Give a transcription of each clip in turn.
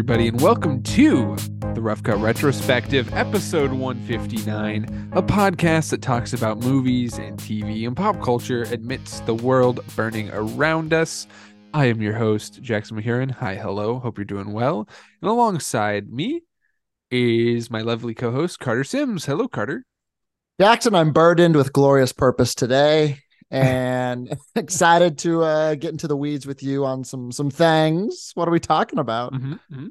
Everybody, and welcome to the Rough Cut Retrospective, episode 159, a podcast that talks about movies and TV and pop culture amidst the world burning around us. I am your host, Jackson Mahurin. Hi, hello. Hope you're doing well. And alongside me is my lovely co host, Carter Sims. Hello, Carter. Jackson, I'm burdened with glorious purpose today and excited to uh, get into the weeds with you on some some things. What are we talking about? Mm-hmm, mm-hmm.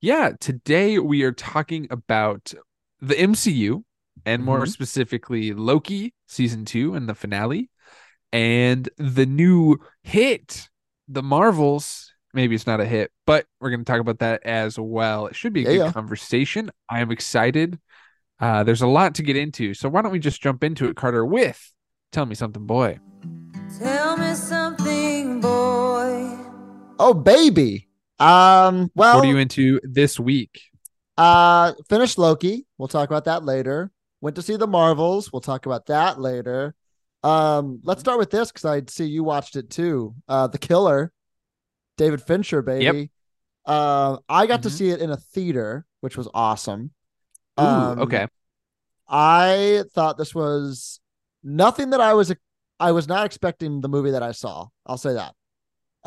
Yeah, today we are talking about the MCU and more Mhm. specifically Loki season 2 and the finale and the new hit, The Marvels. Maybe it's not a hit, but we're going to talk about that as well. It should be a Yeah, good yeah. conversation. I am excited. Uh, there's a lot to get into. So why don't we just jump into it, Carter, with Tell Me Something Boy. Tell me something, boy. Oh, baby. Um, well, what are you into this week? uh, finished Loki. We'll talk about that later. Went to see the Marvels. We'll talk about that later. Um, let's start with this because I see you watched it too. Uh, The Killer, David Fincher, baby. Yep. Uh, I got to Mhm. see it in a theater, which was awesome. Ooh, Um, okay. I thought this was nothing that I was I was not expecting the movie that I saw. I'll say that.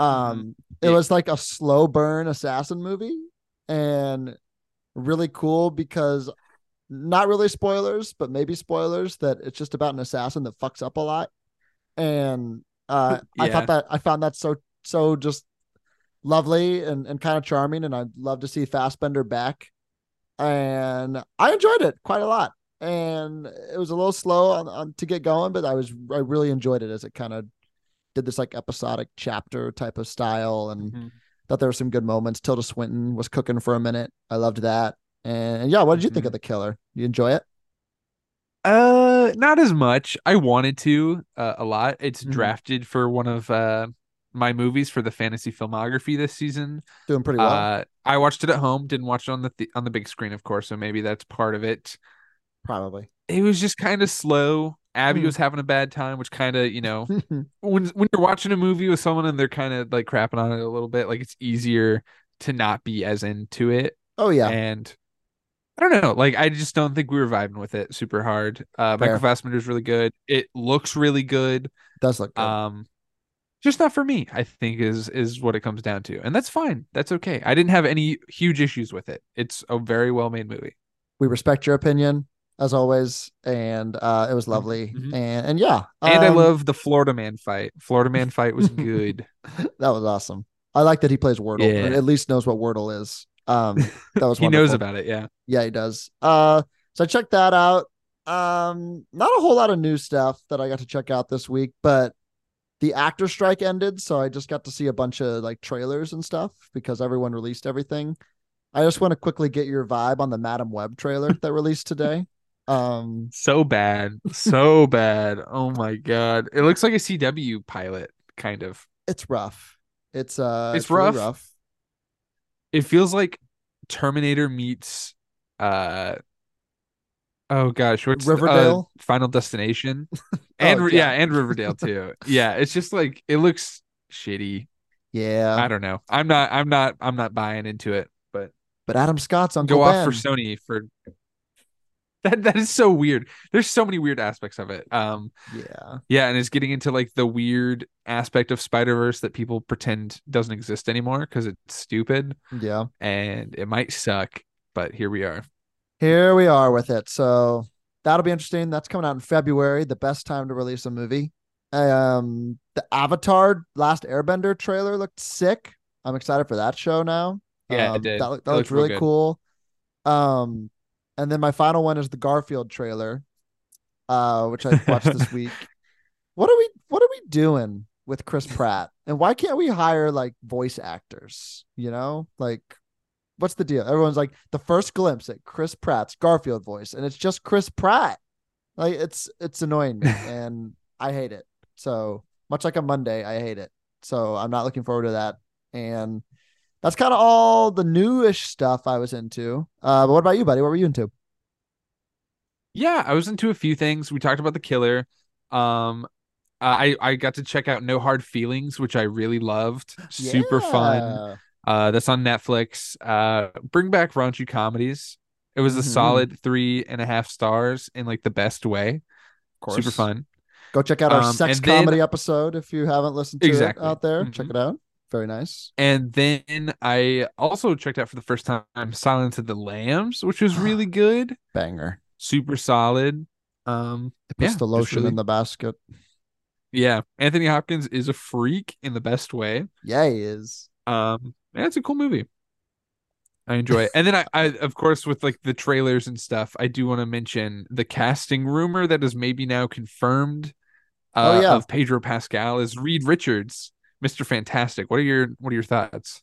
Um it Yeah. was like a slow burn assassin movie and really cool because not really spoilers, but maybe spoilers that it's just about an assassin that fucks up a lot. And uh I thought that I found that so so just lovely and, and kind of charming and I'd love to see Fassbender back. And I enjoyed it quite a lot and it was a little slow on, on to get going, but I was I really enjoyed it as it kind of did this like episodic chapter type of style, and Mhm. thought there were some good moments. Tilda Swinton was cooking for a minute. I loved that, and yeah, what did you think Mhm. of the killer? You enjoy it? Uh, not as much. I wanted to uh, a lot. It's Mhm. drafted for one of uh my movies for the fantasy filmography this season. Doing pretty well. Uh, I watched it at home. Didn't watch it on the th- on the big screen, of course. So maybe that's part of it. Probably. It was just kind of slow. Abby Hmm. was having a bad time, which kind of you know when when you're watching a movie with someone and they're kind of like crapping on it a little bit, like it's easier to not be as into it. oh yeah, And I don't know, like I just don't think we were vibing with it super hard. Uh Fair. Michael Fassbender's really good. It looks really good. does look good. Um just not for me, I think is is what it comes down to. And that's fine. That's okay. I didn't have any huge issues with it. It's a very well made movie. we respect your opinion as always, and uh, it was lovely. Mhm. And and yeah, And I um, love the Florida Man fight. Florida Man fight was good. that was awesome. I like that he plays Wordle, Yeah. at least knows what Wordle is. Um, that was he knows about it, yeah. Yeah, he does. Uh, so I checked that out. Um, not a whole lot of new stuff that I got to check out this week, but the actor strike ended, so I just got to see a bunch of like trailers and stuff because everyone released everything. I just want to quickly get your vibe on the Madame Web trailer that released today. Um, So bad. So bad. Oh my god. It looks like a CW pilot, kind of. it's rough. It's uh, It's really rough. rough. it feels like Terminator meets uh oh gosh, what's uh, Riverdale? Final Destination. and Oh, yeah. yeah. and Riverdale too. yeah, it's just like it looks shitty. Yeah, I don't know. I'm not I'm not I'm not buying into it, but but Adam Scott's Uncle go Ben. off for Sony for that that is so weird. There's so many weird aspects of it. Um yeah, yeah, and it's getting into like the weird aspect of Spider-Verse that people pretend doesn't exist anymore because it's stupid yeah. and it might suck, but here we are. Here we are with it. So that'll be interesting. That's coming out in February, the best time to release a movie. Um, the Avatar Last Airbender trailer looked sick. I'm excited for that show now. Yeah, it um, did. That, that looks looked really cool. Um, and then my final one is the Garfield trailer, uh, which I watched this week. What are we What are we doing with Chris Pratt? And why can't we hire like voice actors? You know, like what's the deal? Everyone's like the first glimpse at Chris Pratt's Garfield voice, and it's just Chris Pratt. Like it's it's annoying me, and I hate it. So much like a Monday, I hate it. So I'm not looking forward to that. And that's kind of all the newish stuff I was into. Uh, but what about you, buddy? What were you into? Yeah, I was into a few things. We talked about the killer. Um, I I got to check out No Hard Feelings, which I really loved. Super fun. Uh, that's on Netflix. Uh, bring back raunchy comedies. It was a Mhm. solid three and a half stars in like the best way. Of Super fun. Go check out our Um, sex and then- comedy episode if you haven't listened to Exactly. it out there. Check Mhm. it out. Very nice. And then I also checked out for the first time Silence of the Lambs, which was really good. Banger. Super solid. Um, It puts Yeah, the lotion really- in the basket. yeah, Anthony Hopkins is a freak in the best way. Yeah, he is. Um, yeah, it's a cool movie. I enjoy it. And then I, I of course with like the trailers and stuff, I do want to mention the casting rumor that is maybe now confirmed uh Oh, yeah. of Pedro Pascal is Reed Richards, Mr. Fantastic. What are your what are your thoughts?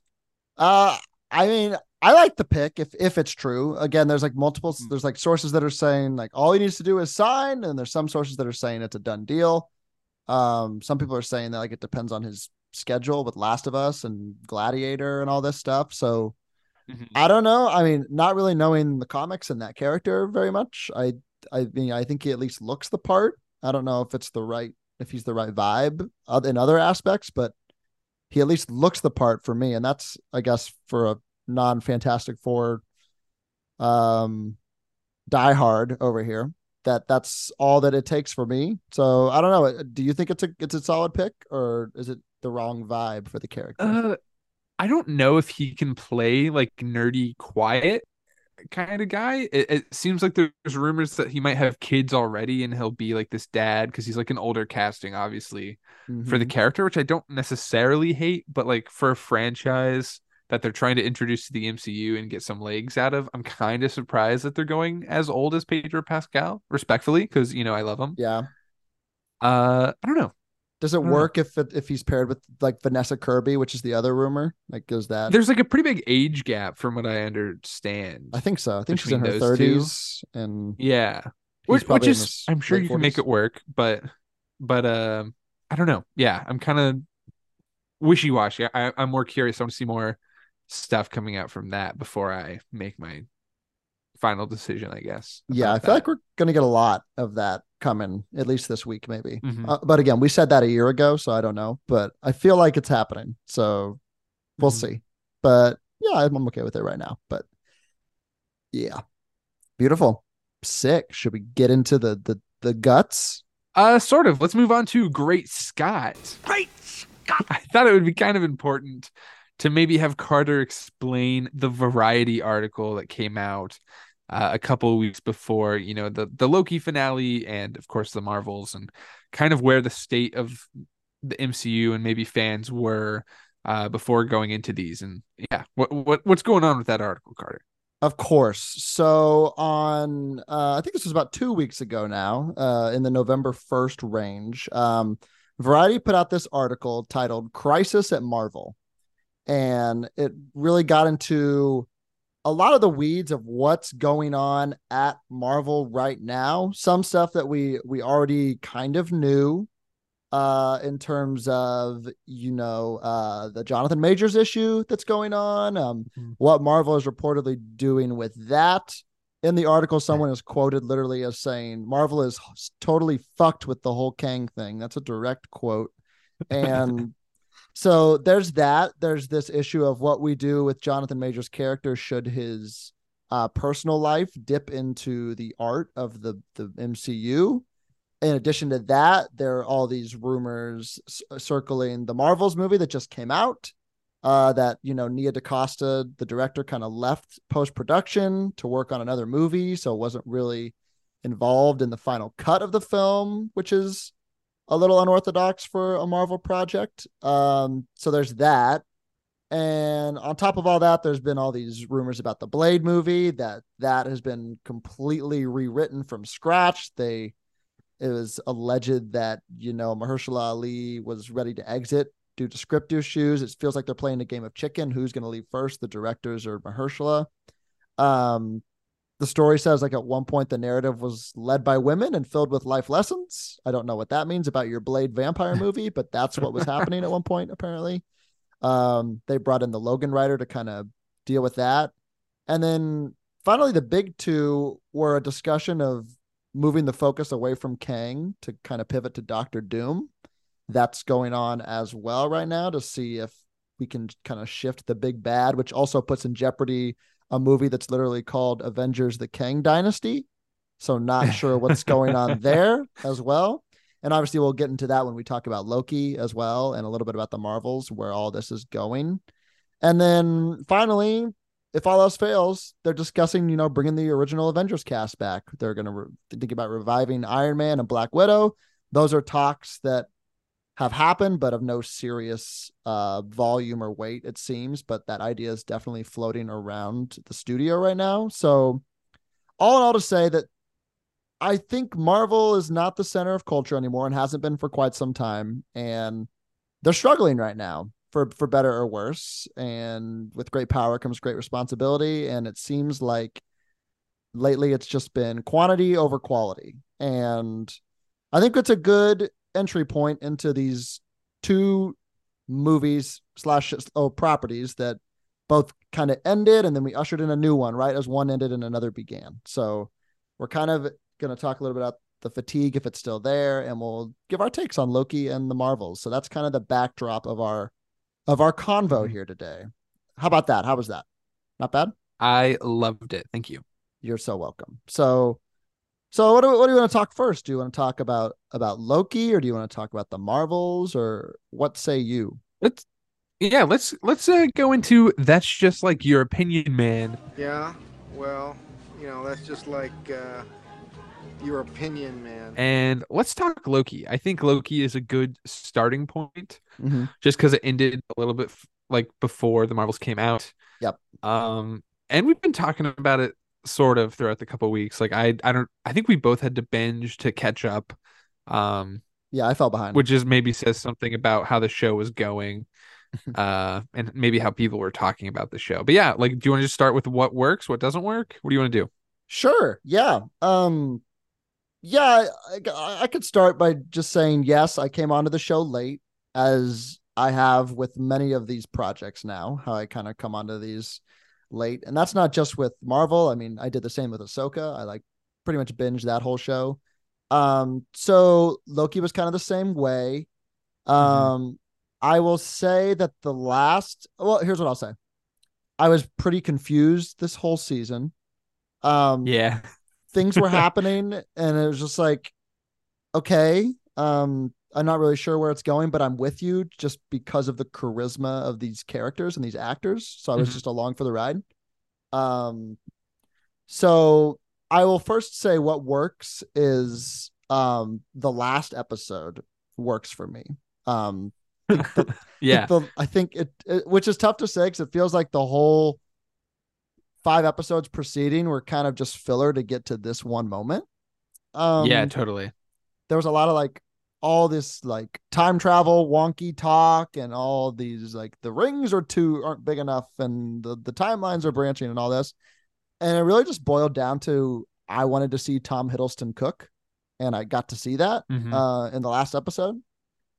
Uh I mean, I like the pick if if it's true. Again, there's like multiple Mm. there's like sources that are saying like all he needs to do is sign, and there's some sources that are saying it's a done deal. Um, some people are saying that like it depends on his schedule with Last of Us and Gladiator and all this stuff. So I don't know. I mean, not really knowing the comics and that character very much. I I mean, I think he at least looks the part. I don't know if it's the right if he's the right vibe in other aspects, but he at least looks the part for me, and that's I guess for a non Fantastic Four, um, die hard over here. That that's all that it takes for me. So I don't know. Do you think it's a it's a solid pick, or is it the wrong vibe for the character? Uh, I don't know if he can play like nerdy, quiet kind of guy. It, it seems like there's rumors that he might have kids already, and he'll be like this dad because he's like an older casting, obviously, for the Mhm. character, which I don't necessarily hate, but like for a franchise that they're trying to introduce to the MCU and get some legs out of, I'm kind of surprised that they're going as old as Pedro Pascal, respectfully, because you know I love him. yeah. Uh, I don't know. Does it work if it, if he's paired with like Vanessa Kirby, which is the other rumor? Like, does that? There's like a pretty big age gap from what I understand. I think so. I think she's in between her those two. thirties, and Yeah. Which, which probably in is his I'm sure late you can make 40s. it work, but but um I don't know. Yeah, I'm kind of wishy-washy. I I'm more curious. I want to see more stuff coming out from that before I make my final decision, I guess. Yeah, I about feel like we're gonna get a lot of that coming at least this week, maybe. Mhm. Uh, but again, we said that a year ago, so I don't know. But I feel like it's happening, so we'll Mhm. see. But yeah, I'm I'm okay with it right now. But yeah, beautiful, sick. Should we get into the the the guts? Uh sort of. Let's move on to Great Scott. Great Scott. I thought it would be kind of important to maybe have Carter explain the variety article that came out uh, a couple weeks before, you know, the the Loki finale and of course the Marvels and kind of where the state of the MCU and maybe fans were uh before going into these and yeah, what what what's going on with that article, Carter? Of course. So on uh I think this was about 2 weeks ago now, uh in the November 1st range. Um Variety put out this article titled Crisis at Marvel. And it really got into a lot of the weeds of what's going on at Marvel right now. Some stuff that we we already kind of knew uh in terms of you know uh the Jonathan Majors issue that's going on um Mhm. what Marvel is reportedly doing with that in the article someone is quoted literally as saying Marvel is totally fucked with the whole Kang thing that's a direct quote and so there's that there's this issue of what we do with Jonathan Majors character should his uh personal life dip into the art of the the MCU in addition to that, there are all these rumors c- circling the Marvels movie that just came out. Uh, that you know, Nia DaCosta, the director, kind of left post production to work on another movie, so wasn't really involved in the final cut of the film, which is a little unorthodox for a Marvel project. Um, so there's that. And on top of all that, there's been all these rumors about the Blade movie that that has been completely rewritten from scratch. They it was alleged that you know Mahershala Ali was ready to exit due to script issues. It feels like they're playing a game of chicken. Who's going to leave first, the directors or Mahershala? Um, the story says like at one point the narrative was led by women and filled with life lessons. I don't know what that means about your Blade vampire movie, but that's what was happening at one point apparently. Um, they brought in the Logan writer to kind of deal with that, and then finally the big two were a discussion of moving the focus away from Kang to kind of pivot to Doctor Doom. That's going on as well right now to see if we can kind of shift the big bad, which also puts in jeopardy a movie that's literally called Avengers: The Kang Dynasty. So not sure what's going on there as well. And obviously, we'll get into that when we talk about Loki as well, and a little bit about the Marvels, where all this is going. And then finally, if all else fails, they're discussing, you know, bringing the original Avengers cast back. They're going to re- think about reviving Iron Man and Black Widow. Those are talks that have happened, but of no serious uh, volume or weight, it seems. But that idea is definitely floating around the studio right now. So, all in all, to say that I think Marvel is not the center of culture anymore and hasn't been for quite some time. And they're struggling right now for for better or worse. And with great power comes great responsibility. And it seems like lately it's just been quantity over quality. And I think it's a good entry point into these two movies slash oh properties that both kind of ended and then we ushered in a new one right as one ended and another began. So we're kind of going to talk a little bit about the fatigue if it's still there and we'll give our takes on loki and the marvels. So that's kind of the backdrop of our of our convo Mhm. here today. How about that? How was that? Not bad? I loved it. Thank you. you're so welcome. So so what do, what do you want to talk first do you want to talk about about loki or do you want to talk about the marvels or what say you Let's yeah, let's let's uh, go into that's just like your opinion, man. Yeah, well, you know, that's just like uh, your opinion, man. And let's talk Loki. I think Loki is a good starting point Mhm. just because it ended a little bit f- like before the Marvels came out. Yep. Um, and we've been talking about it sort of throughout the couple weeks. Like I, I don't, I think we both had to binge to catch up. Um, yeah i fell behind which is maybe says something about how the show was going, uh, and maybe how people were talking about the show. But yeah, like, do you want to just start with what works, what doesn't work? What do you want to do? Sure. Yeah. Um yeah, I, I could start by just saying yes, I came onto the show late as I have with many of these projects now, how I kind of come onto these late. And that's not just with Marvel. I mean, I did the same with Ahsoka. I like pretty much binged that whole show. Um so Loki was kind of the same way. Um I will say that the last well, here's what I'll say. I was pretty confused this whole season. Um Yeah. things were happening and it was just like okay um i'm not really sure where it's going but i'm with you just because of the charisma of these characters and these actors so i was Mhm. just along for the ride um so i will first say what works is um the last episode works for me um yeah. the, I think it, it, which is tough to say because it feels like the whole five episodes preceding were kind of just filler to get to this one moment. Um, yeah, totally. there was a lot of like all this like time travel wonky talk and all these like the rings are too aren't big enough and the, the timelines are branching and all this. And it really just boiled down to i wanted to see tom hiddleston cook and i got to see that Mhm. uh in the last episode.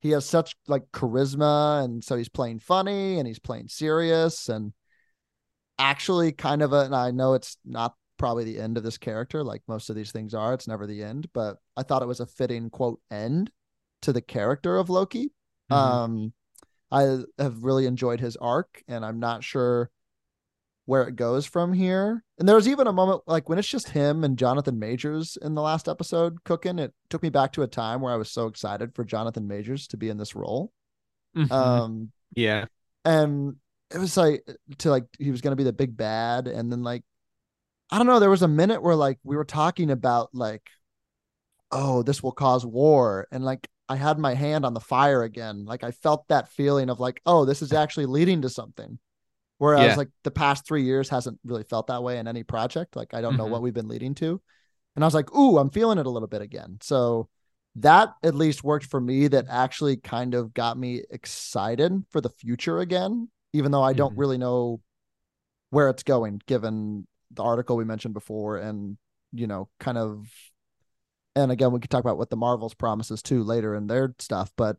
He has such like charisma and so he's playing funny and he's playing serious and actually kind of a and i know it's not probably the end of this character like most of these things are it's never the end but i thought it was a fitting quote end to the character of loki Mhm. um i have really enjoyed his arc and i'm not sure where it goes from here and there was even a moment like when it's just him and jonathan majors in the last episode cooking it took me back to a time where i was so excited for jonathan majors to be in this role Mhm. um yeah. and it was like to like he was gonna be the big bad, and then like I don't know, there was a minute where like we were talking about like, oh, this will cause war, and like I had my hand on the fire again, like I felt that feeling of like, oh, this is actually leading to something. Whereas Yeah. like the past three years hasn't really felt that way in any project. Like I don't know Mhm. what we've been leading to, and I was like, ooh, I'm feeling it a little bit again. So that at least worked for me that actually kind of got me excited for the future again even though i don't Mhm. really know where it's going given the article we mentioned before and you know kind of and again we could talk about what the marvels promises too later in their stuff but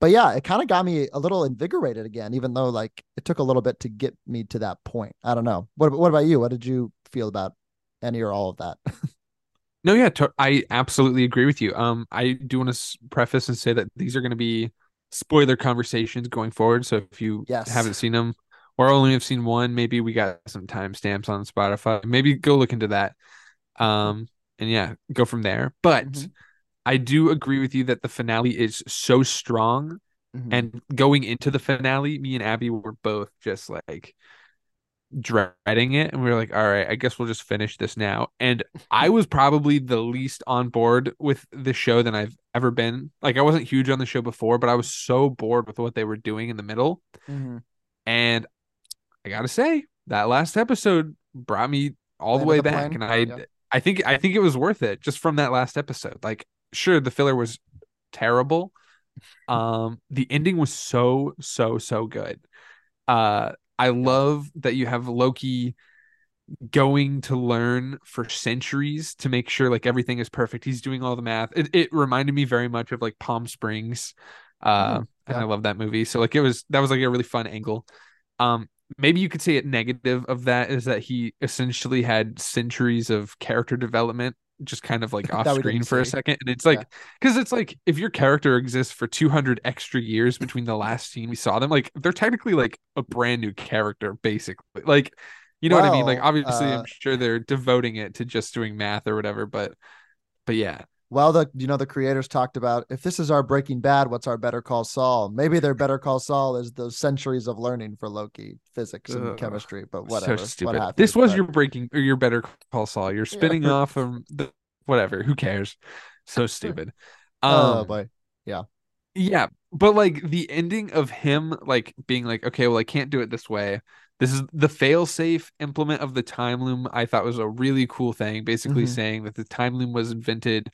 but yeah it kind of got me a little invigorated again even though like it took a little bit to get me to that point i don't know what, what about you what did you feel about any or all of that No, yeah, to- I absolutely agree with you. Um, I do want to preface and say that these are going to be spoiler conversations going forward. So if you Yes. haven't seen them or only have seen one, maybe we got some timestamps on Spotify. Maybe go look into that. Um, and yeah, go from there. But Mhm. I do agree with you that the finale is so strong. Mhm. And going into the finale, me and Abby were both just like dreading it. And we were like, all right, I guess we'll just finish this now. And I was probably the least on board with the show than I've ever been. Like, I wasn't huge on the show before, but I was so bored with what they were doing in the middle. Mhm. And I gotta say, that last episode brought me all the way the back. plane. And I Yeah. I think I think it was worth it just from that last episode. Like, sure, the filler was terrible. Um, the ending was so, so, so good. Uh I love that you have Loki going to learn for centuries to make sure like everything is perfect. He's doing all the math. It, it reminded me very much of like Palm Springs. Uh Mhm, and. I love that movie. So like it was that was like a really fun angle. Um maybe you could say it negative of that is that he essentially had centuries of character development just kind of like off screen for a second. And it's like because it's like if your character exists for 200 extra years between the last scene we saw them like they're technically like a brand new character basically. Like you know what i mean? Like obviously uh, i'm sure they're devoting it to just doing math or whatever but but yeah Well, the you know the creators talked about if this is our Breaking Bad, what's our Better Call Saul? Maybe their Better Call Saul is those centuries of learning for Loki, physics and Ugh, chemistry. But whatever, so what stupid have this was but- your breaking or your better call saul you're spinning off from the whatever who cares so stupid oh um boy, Yeah, yeah but like the ending of him like being like, okay, well, I can't do it this way. This is the fail-safe implement of the time loom. I thought was a really cool thing, basically Mhm. saying that the time loom was invented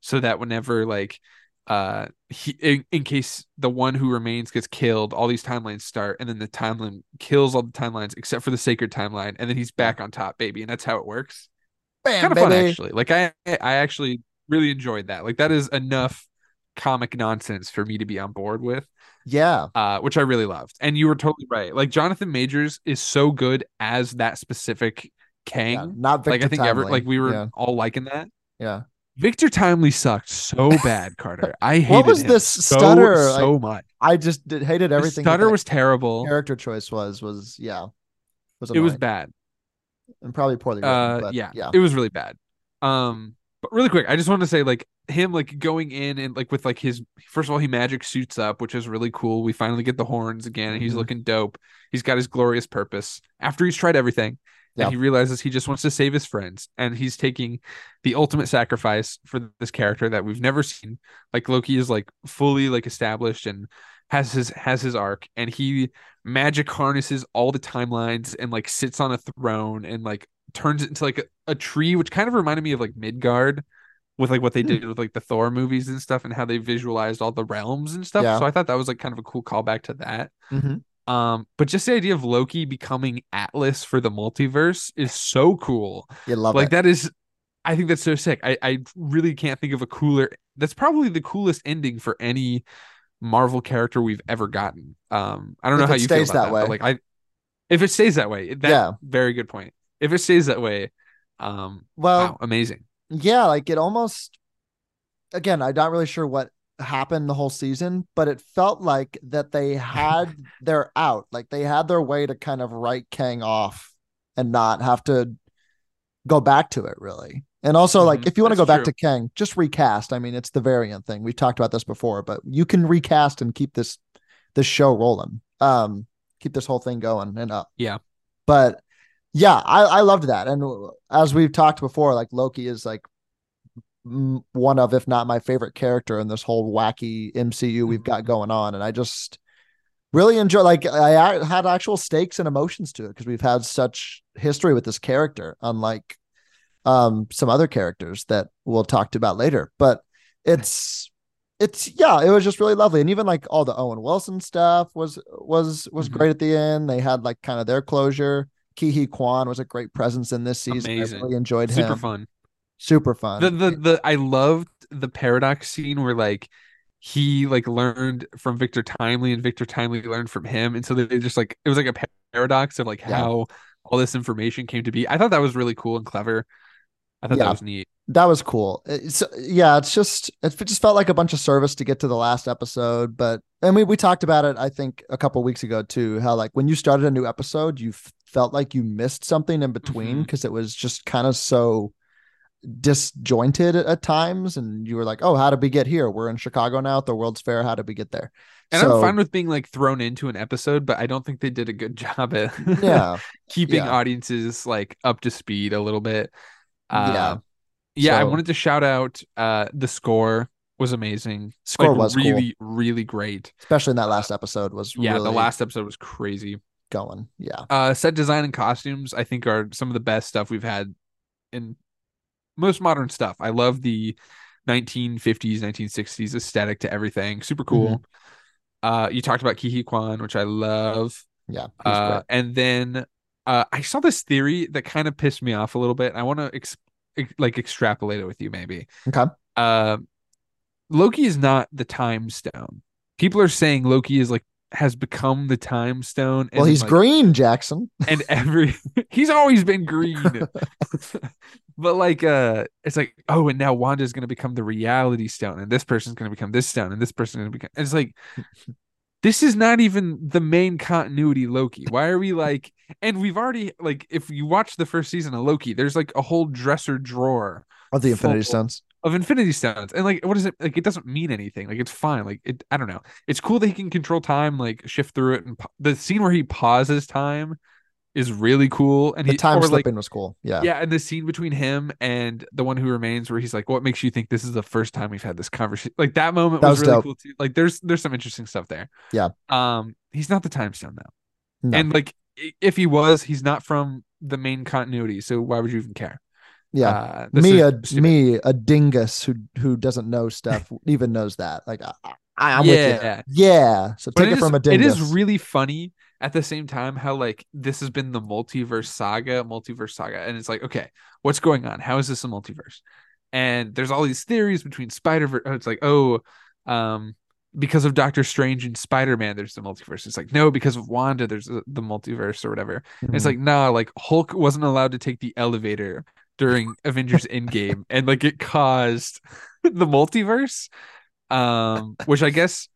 so that whenever like uh he in, in case the one who remains gets killed, all these timelines start, and then the timeline kills all the timelines except for the sacred timeline, and then he's back on top, baby, and that's how it works. bam, kind of baby. fun actually. Like I I actually really enjoyed that. Like that is enough comic nonsense for me to be on board with Yeah, uh, which I really loved. And you were totally right. Like Jonathan Majors is so good as that specific Kang. yeah, not Victor like I think ever like we were Yeah, all liking that. yeah. Victor Timely sucked so bad, Carter. I hated What was him this so, stutter? so Like, much. I just did, hated everything. that stutter was terrible. character choice was was yeah, was It was bad. and probably poorly written. Uh, but yeah, yeah, it was really bad. Um, but really quick, I just want to say like him like going in and like with like his first of all he magic suits up, which is really cool. We finally get the horns again, and he's Mhm. looking dope. He's got his glorious purpose after he's tried everything, Yeah. and he realizes he just wants to save his friends, and he's taking the ultimate sacrifice for this character that we've never seen. Like Loki is like fully like established and has his has his arc, and he magic harnesses all the timelines and like sits on a throne and like turns it into like a, a tree, which kind of reminded me of like Midgard with like what they Hmm. did with like the Thor movies and stuff and how they visualized all the realms and stuff. Yeah. So I thought that was like kind of a cool callback to that. Mhm. Um, but just the idea of Loki becoming Atlas for the multiverse is so cool. you love like it. that is I think that's so sick. I, I really can't think of a cooler that's probably the coolest ending for any Marvel character we've ever gotten. Um I don't know how you feel stays about that that, way. but like I if it stays that way, that Yeah. very good point. If it stays that way, um Well, wow, amazing. yeah, like it almost again, I'm not really sure what happened the whole season, but it felt like that they had their out, like they had their way to kind of write Kang off and not have to go back to it really. And also, like, Mhm, if you want to go back to Kang, just recast. I mean, it's the variant thing. We've talked about this before, but you can recast and keep this this show rolling. Um, keep this whole thing going and up. Yeah. But yeah, I I loved that. And as we've talked before, like Loki is like one of, if not my favorite character in this whole wacky MCU we've got going on. And I just really enjoy, like, I had actual stakes and emotions to it because we've had such history with this character, unlike um some other characters that we'll talk about later. But it's, it's yeah, it was just really lovely, and even like all the Owen Wilson stuff was was was Mhm. great at the end. They had like kind of their closure. Ke Huy Quan was a great presence in this season. Amazing. I really enjoyed Super him. Super fun. Super fun. The the the I loved the paradox scene where like he like learned from Victor Timely and Victor Timely learned from him. And so they just like it was like a paradox of like Yeah. how all this information came to be. I thought that was really cool and clever. I thought Yeah. that was neat. that was cool. Uh, it's, yeah, it's just it just felt like a bunch of service to get to the last episode, but and we we talked about it I think a couple weeks ago too. How like when you started a new episode, you f- felt like you missed something in between mm-hmm. because it was just kind of so disjointed at, times, and you were like, "Oh, how did we get here? We're in Chicago now at the World's Fair. How did we get there?" And So- I'm fine with being like thrown into an episode, but I don't think they did a good job at Yeah, keeping yeah. audiences like up to speed a little bit. Uh, Yeah. yeah. I wanted to shout out uh the score was amazing. Score like, was cool. really, really great. especially in that last episode was Yeah, really the last episode was crazy. going. Yeah, Uh set design and costumes, I think, are some of the best stuff we've had in most modern stuff. I love the 1950s, 1960s aesthetic to everything. Super cool. Mm-hmm. Uh you talked about Ke Huy Quan, which I love. yeah, Uh, and then uh, I saw this theory that kind of pissed me off a little bit. I want to ex- ex- like extrapolate it with you, maybe. Okay. Uh, Loki is not the time stone. People are saying Loki is like has become the time stone. Well, he's like, green, Jackson. and every he's always been green. but like uh it's like oh and now Wanda's going to become the reality stone and this person's going to become this stone and this person's going to become it's like this is not even the main continuity Loki. Why are we like and we've already like if you watch the first season of Loki there's like a whole dresser drawer Of the Infinity Stones. Of infinity stones and like what is it like it doesn't mean anything like it's fine like it i don't know it's cool that he can control time like shift through it and pa- the scene where he pauses time is really cool and The he time or, like slipping was cool. Yeah. yeah and the scene between him and the one who remains where he's like what makes you think this is the first time we've had this conversation like that moment That was, was really dope. cool too like there's there's some interesting stuff there Yeah. um he's not the time stone though No. and like if he was he's not from the main continuity so why would you even care Yeah. uh, me a stupid. me a dingus who who doesn't know stuff even knows that. Like I, am with Yeah. you. Yeah. So But take it, is- from a It dingus. is really funny at the same time how like this has been the multiverse saga, multiverse saga, and it's like, okay, what's going on? How is this a multiverse? And there's all these theories between Spider Verse. It's like, oh, um, because of Doctor Strange and Spider Man, there's the multiverse. It's like, no, because of Wanda, there's the, multiverse or whatever. And It's Mhm. like, nah, like Hulk wasn't allowed to take the elevator during Avengers Endgame, and like it caused the multiverse. Um, which I guess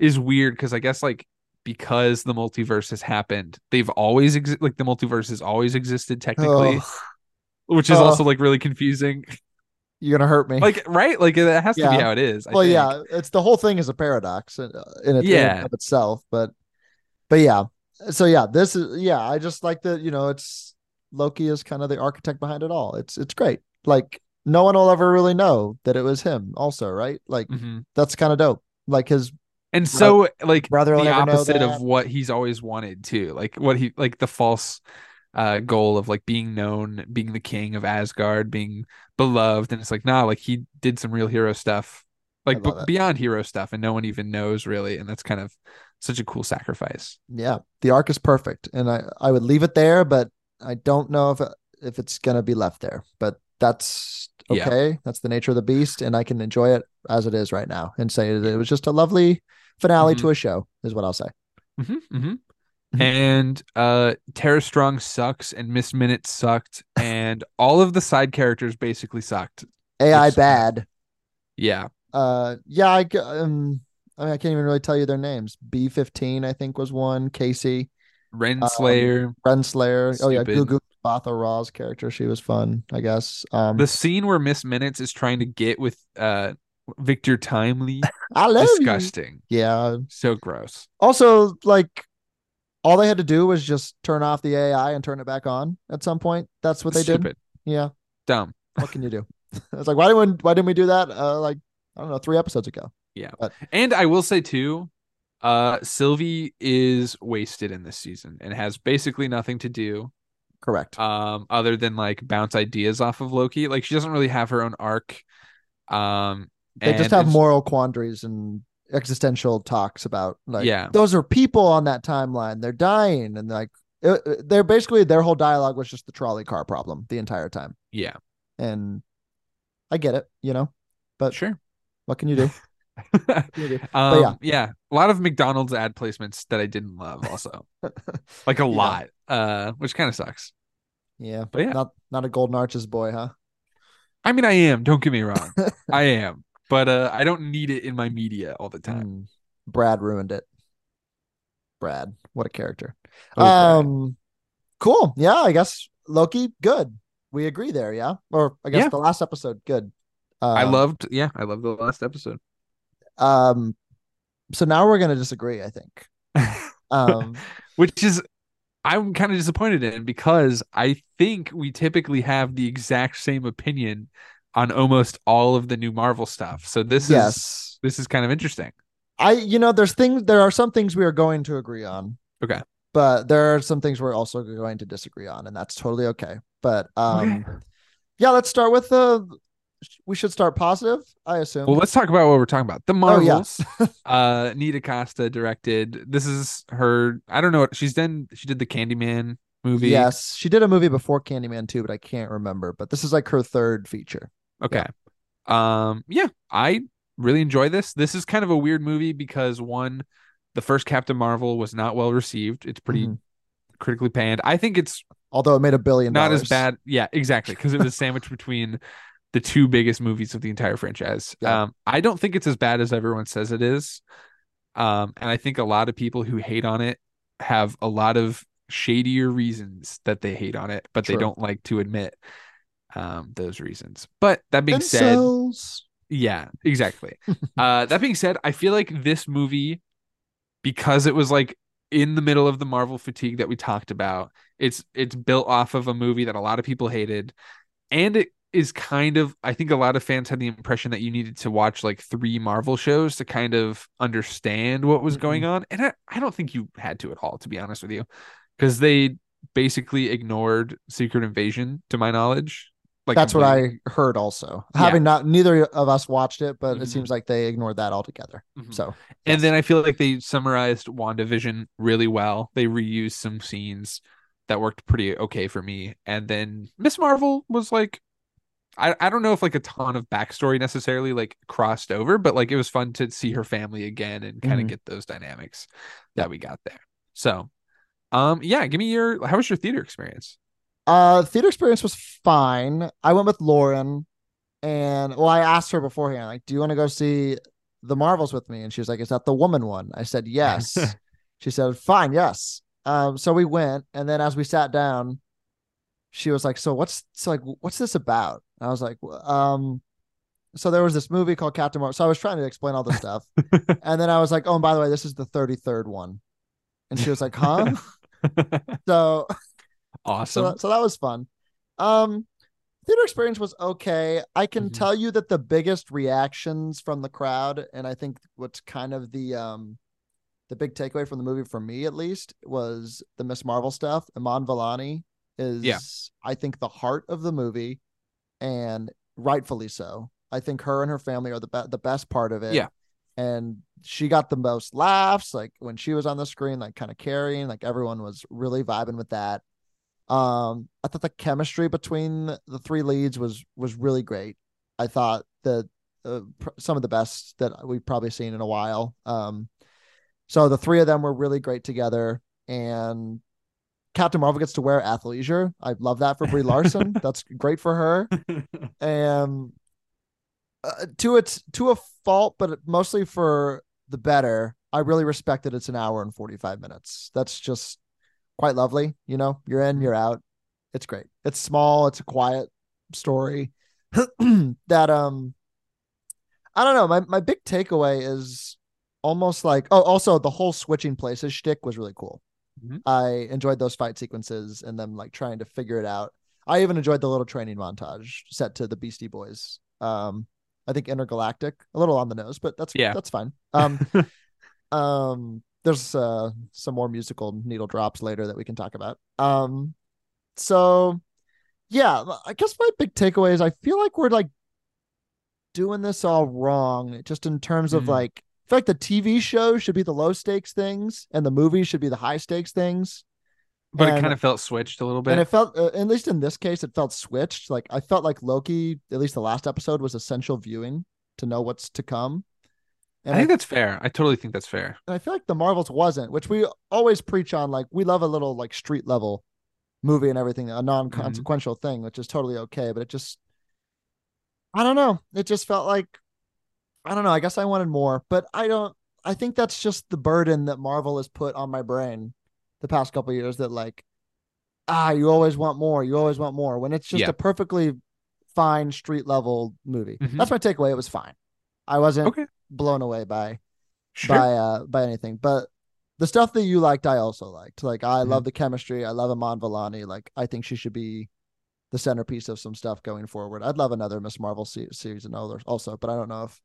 is weird because I guess like because the multiverse has happened, they've always exi- like the multiverse has always existed technically, Oh, which is Oh. also like really confusing. you're gonna hurt me. like, right? Like it has to be how it is. I well, think. yeah, it's the whole thing is a paradox in, uh, in, it, in Yeah. and of itself, but but yeah. So yeah, this is yeah. I just like that. You know, it's Loki is kind of the architect behind it all. It's it's great. Like no one will ever really know that it was him. Also, right? Like Mhm. that's kind of dope. Like his And so like brother the opposite of what he's always wanted too. Like what he like the false uh goal of like being known, being the king of Asgard, being beloved, and it's like nah, like he did some real hero stuff, like b- beyond hero stuff, and no one even knows really, and that's kind of such a cool sacrifice. yeah, the arc is perfect, and I I would leave it there, but I don't know if if it's gonna be left there. But that's Yeah. okay. That's the nature of the beast, and I can enjoy it as it is right now, and say that it was just a lovely finale Mhm. to a show, is what I'll say. hmm hmm Mhm. And uh Tara Strong sucks and Miss Minute sucked and all of the side characters basically sucked. AI bad. Yeah. Uh, yeah, I um, I mean, I can't even really tell you their names. B fifteen, I think, was one. Casey, Renslayer. Renslayer. Oh yeah, Stupid. Gugu Mbatha-Raw's character. She was fun, I guess. Um, the scene where Miss Minutes is trying to get with uh Victor Timely. I love you. disgusting. Yeah. So gross. Also, like, all they had to do was just turn off the AI and turn it back on at some point. That's what they did. Stupid. Yeah. Dumb. What can you do? it's like, why didn't why didn't we do that? Uh, like, I don't know, three episodes ago. Yeah. And I will say too, uh Sylvie is wasted in this season and has basically nothing to do Correct. um other than like bounce ideas off of Loki. Like she doesn't really have her own arc. Um they just have moral quandaries and existential talks about like Yeah. those are people on that timeline they're dying and like it, it- they're basically their whole dialogue was just the trolley car problem the entire time Yeah, and i get it you know but sure. what can you do What can you do? um, yeah. yeah. a lot of McDonald's ad placements that I didn't love also. like a Yeah. lot. Uh which kind of sucks. yeah But yeah. not not a golden arches boy huh I mean, I am. Don't get me wrong. I am, but uh, I don't need it in my media all the time. Mm, Brad ruined it. Brad, what a character. Oh, um, cool. Yeah, I guess Loki, good. We agree there. Yeah, or I guess Yeah. the last episode, good. Um, I loved. Yeah, I loved the last episode. Um, so now we're gonna disagree. I think. Um, which is I'm kind of disappointed in because I think we typically have the exact same opinion on almost all of the new Marvel stuff. So this is this is kind of interesting. I. You know, there's things. There are some things we are going to agree on. Okay. But there are some things we're also going to disagree on, and that's totally okay. But um, yeah, let's start with the. We should start positive. I assume. Well, let's talk about what we're talking about. The Marvels. Oh, yeah. Uh Nia DaCosta directed. This is her I don't know what she's done she did the Candyman movie. Yes, she did a movie before Candyman too, but I can't remember. But this is like her third feature. Okay. Um yeah, I really enjoy this. This is kind of a weird movie because one the first Captain Marvel was not well received. It's pretty Mhm. critically panned. I think it's Although it made a billion not dollars. as bad. Yeah, exactly. Because it was sandwiched between the two biggest movies of the entire franchise. Yeah. Um, I don't think it's as bad as everyone says it is. Um, and I think a lot of people who hate on it have a lot of shadier reasons that they hate on it, but they don't like to admit um those reasons. But that being said, yeah, exactly. uh that being said, I feel like this movie because it was like in the middle of the Marvel fatigue that we talked about, it's it's built off of a movie that a lot of people hated and it is kind of I think a lot of fans had the impression that you needed to watch like three Marvel shows to kind of understand what was Mm-mm. going on and I, I don't think you had to at all to be honest with you because they basically ignored Secret Invasion to my knowledge. Like That's what. I heard. Also, Yeah. having not neither of us watched it, but Mhm. it seems like they ignored that altogether. Mhm. So, And yes. then I feel like they summarized WandaVision really well. They reused some scenes that worked pretty okay for me. And then Miss Marvel was like I, I don't know if like a ton of backstory necessarily like crossed over, but like it was fun to see her family again and kind of Mhm. get those dynamics that we got there. So um yeah, give me your how was your theater experience? Uh, theater experience was fine. I went with Lauren, and well, I asked her beforehand, like, "Do you want to go see the Marvels with me?" And she was like, "Is that the woman one?" I said, "Yes." she said, "Fine, yes." Um, so we went, and then as we sat down, she was like, "So what's so like what's this about?" I was like, "Um." So there was this movie called Captain Marvel. So I was trying to explain all this stuff, and then I was like, "Oh, and by the way, this is the thirty third one," and she was like, "Huh?" so so awesome. that, so that was fun. Um, theater experience was okay. I can Mhm. tell you that the biggest reactions from the crowd, and I think what's kind of the um the big takeaway from the movie for me at least was the Miss Marvel stuff. Iman Vellani is I think the heart of the movie, and rightfully so. I think her and her family are the be- the best part of it. Yeah. And she got the most laughs, like when she was on the screen, like kind of carrying, like everyone was really vibing with that. Um, I thought the chemistry between the three leads was was really great. I thought that uh, pr- some of the best that we've probably seen in a while. Um, so the three of them were really great together, and Captain Marvel gets to wear athleisure. I love that for Brie Larson. That's great for her. And uh, to its to a fault, but mostly for the better. I really respect that it's an hour and forty five minutes. That's just quite lovely. You know, you're in, you're out. It's great. It's small. It's a quiet story. that um, I don't know. My my big takeaway is almost like oh, also the whole switching places shtick was really cool. Mhm. I enjoyed those fight sequences and them like trying to figure it out. I even enjoyed the little training montage set to the Beastie Boys. Um, I think intergalactic, a little on the nose, but that's Yeah. that's fine. Um, um, there's uh some more musical needle drops later that we can talk about. Um, so yeah, I guess my big takeaway is I feel like we're like doing this all wrong, just in terms of Mm. like I feel like the TV show should be the low stakes things and the movies should be the high stakes things. but it kind of felt switched a little bit. And it felt, uh, at least in this case, it felt switched. Like I felt like Loki, at least the last episode, was essential viewing to know what's to come. And I I, think that's fair. I totally think that's fair. and I feel like the Marvels wasn't, which we always preach on. Like we love a little like street level movie and everything, a non consequential thing, which is totally okay. But it just, I don't know. It just felt like I don't know. I guess I wanted more, but I don't. I think that's just the burden that Marvel has put on my brain the past couple of years. That like, ah, you always want more. You always want more. When it's just Yeah. a perfectly fine street level movie. Mhm. That's my takeaway. It was fine. I wasn't Okay. blown away by Sure. by uh by anything, but the stuff that you liked, I also liked. Like I Mhm. love the chemistry. I love Iman Vellani. Like I think she should be the centerpiece of some stuff going forward. I'd love another Miss Marvel se- series and others also, but I don't know if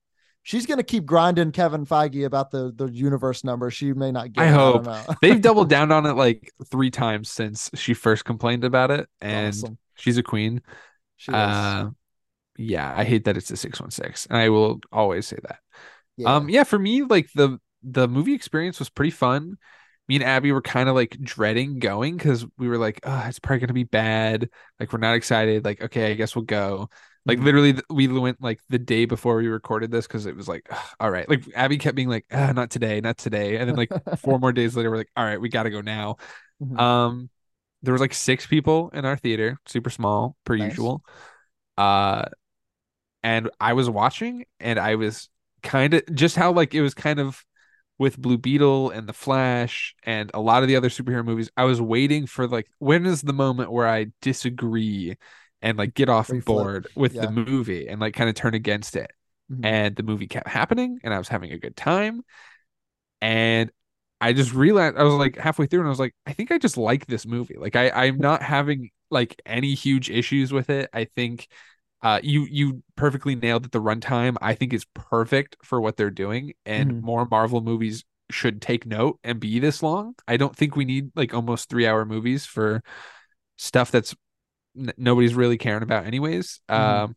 she's gonna keep grinding Kevin Feige about the the universe number. She may not get. I hope. They've doubled down on it like three times since she first complained about it, and Awesome. she's a queen. She is. Uh, yeah, I hate that it's a six one six, and I will always say that. yeah. Um, yeah, for me, like the the movie experience was pretty fun. Me and Abby were kind of like dreading going because we were like, oh, it's probably gonna be bad. Like we're not excited. Like okay, I guess we'll go. Like Mhm. literally, we went like the day before we recorded this because it was like, "Ugh, all right. Like Abby kept being like, ah, not today, not today, and then like four more days later, we're like, all right, we gotta go now. Mhm. Um, there was like six people in our theater, super small per Nice. usual. Uh, and I was watching, and I was kind of just how like it was kind of with Blue Beetle and The Flash and a lot of the other superhero movies. I was waiting for like when is the moment where I disagree and like get off Where you flip. board with Yeah. the movie and like kind of turn against it. Mhm. And the movie kept happening, and I was having a good time. And I just realized I was like halfway through, and I was like, I think I just like this movie. Like I, I'm not having like any huge issues with it. I think uh you you perfectly nailed it. The runtime I think is perfect for what they're doing, and Mhm. more Marvel movies should take note and be this long. I don't think we need like almost three hour movies for stuff that's n- nobody's really caring about anyways. Mhm. Um,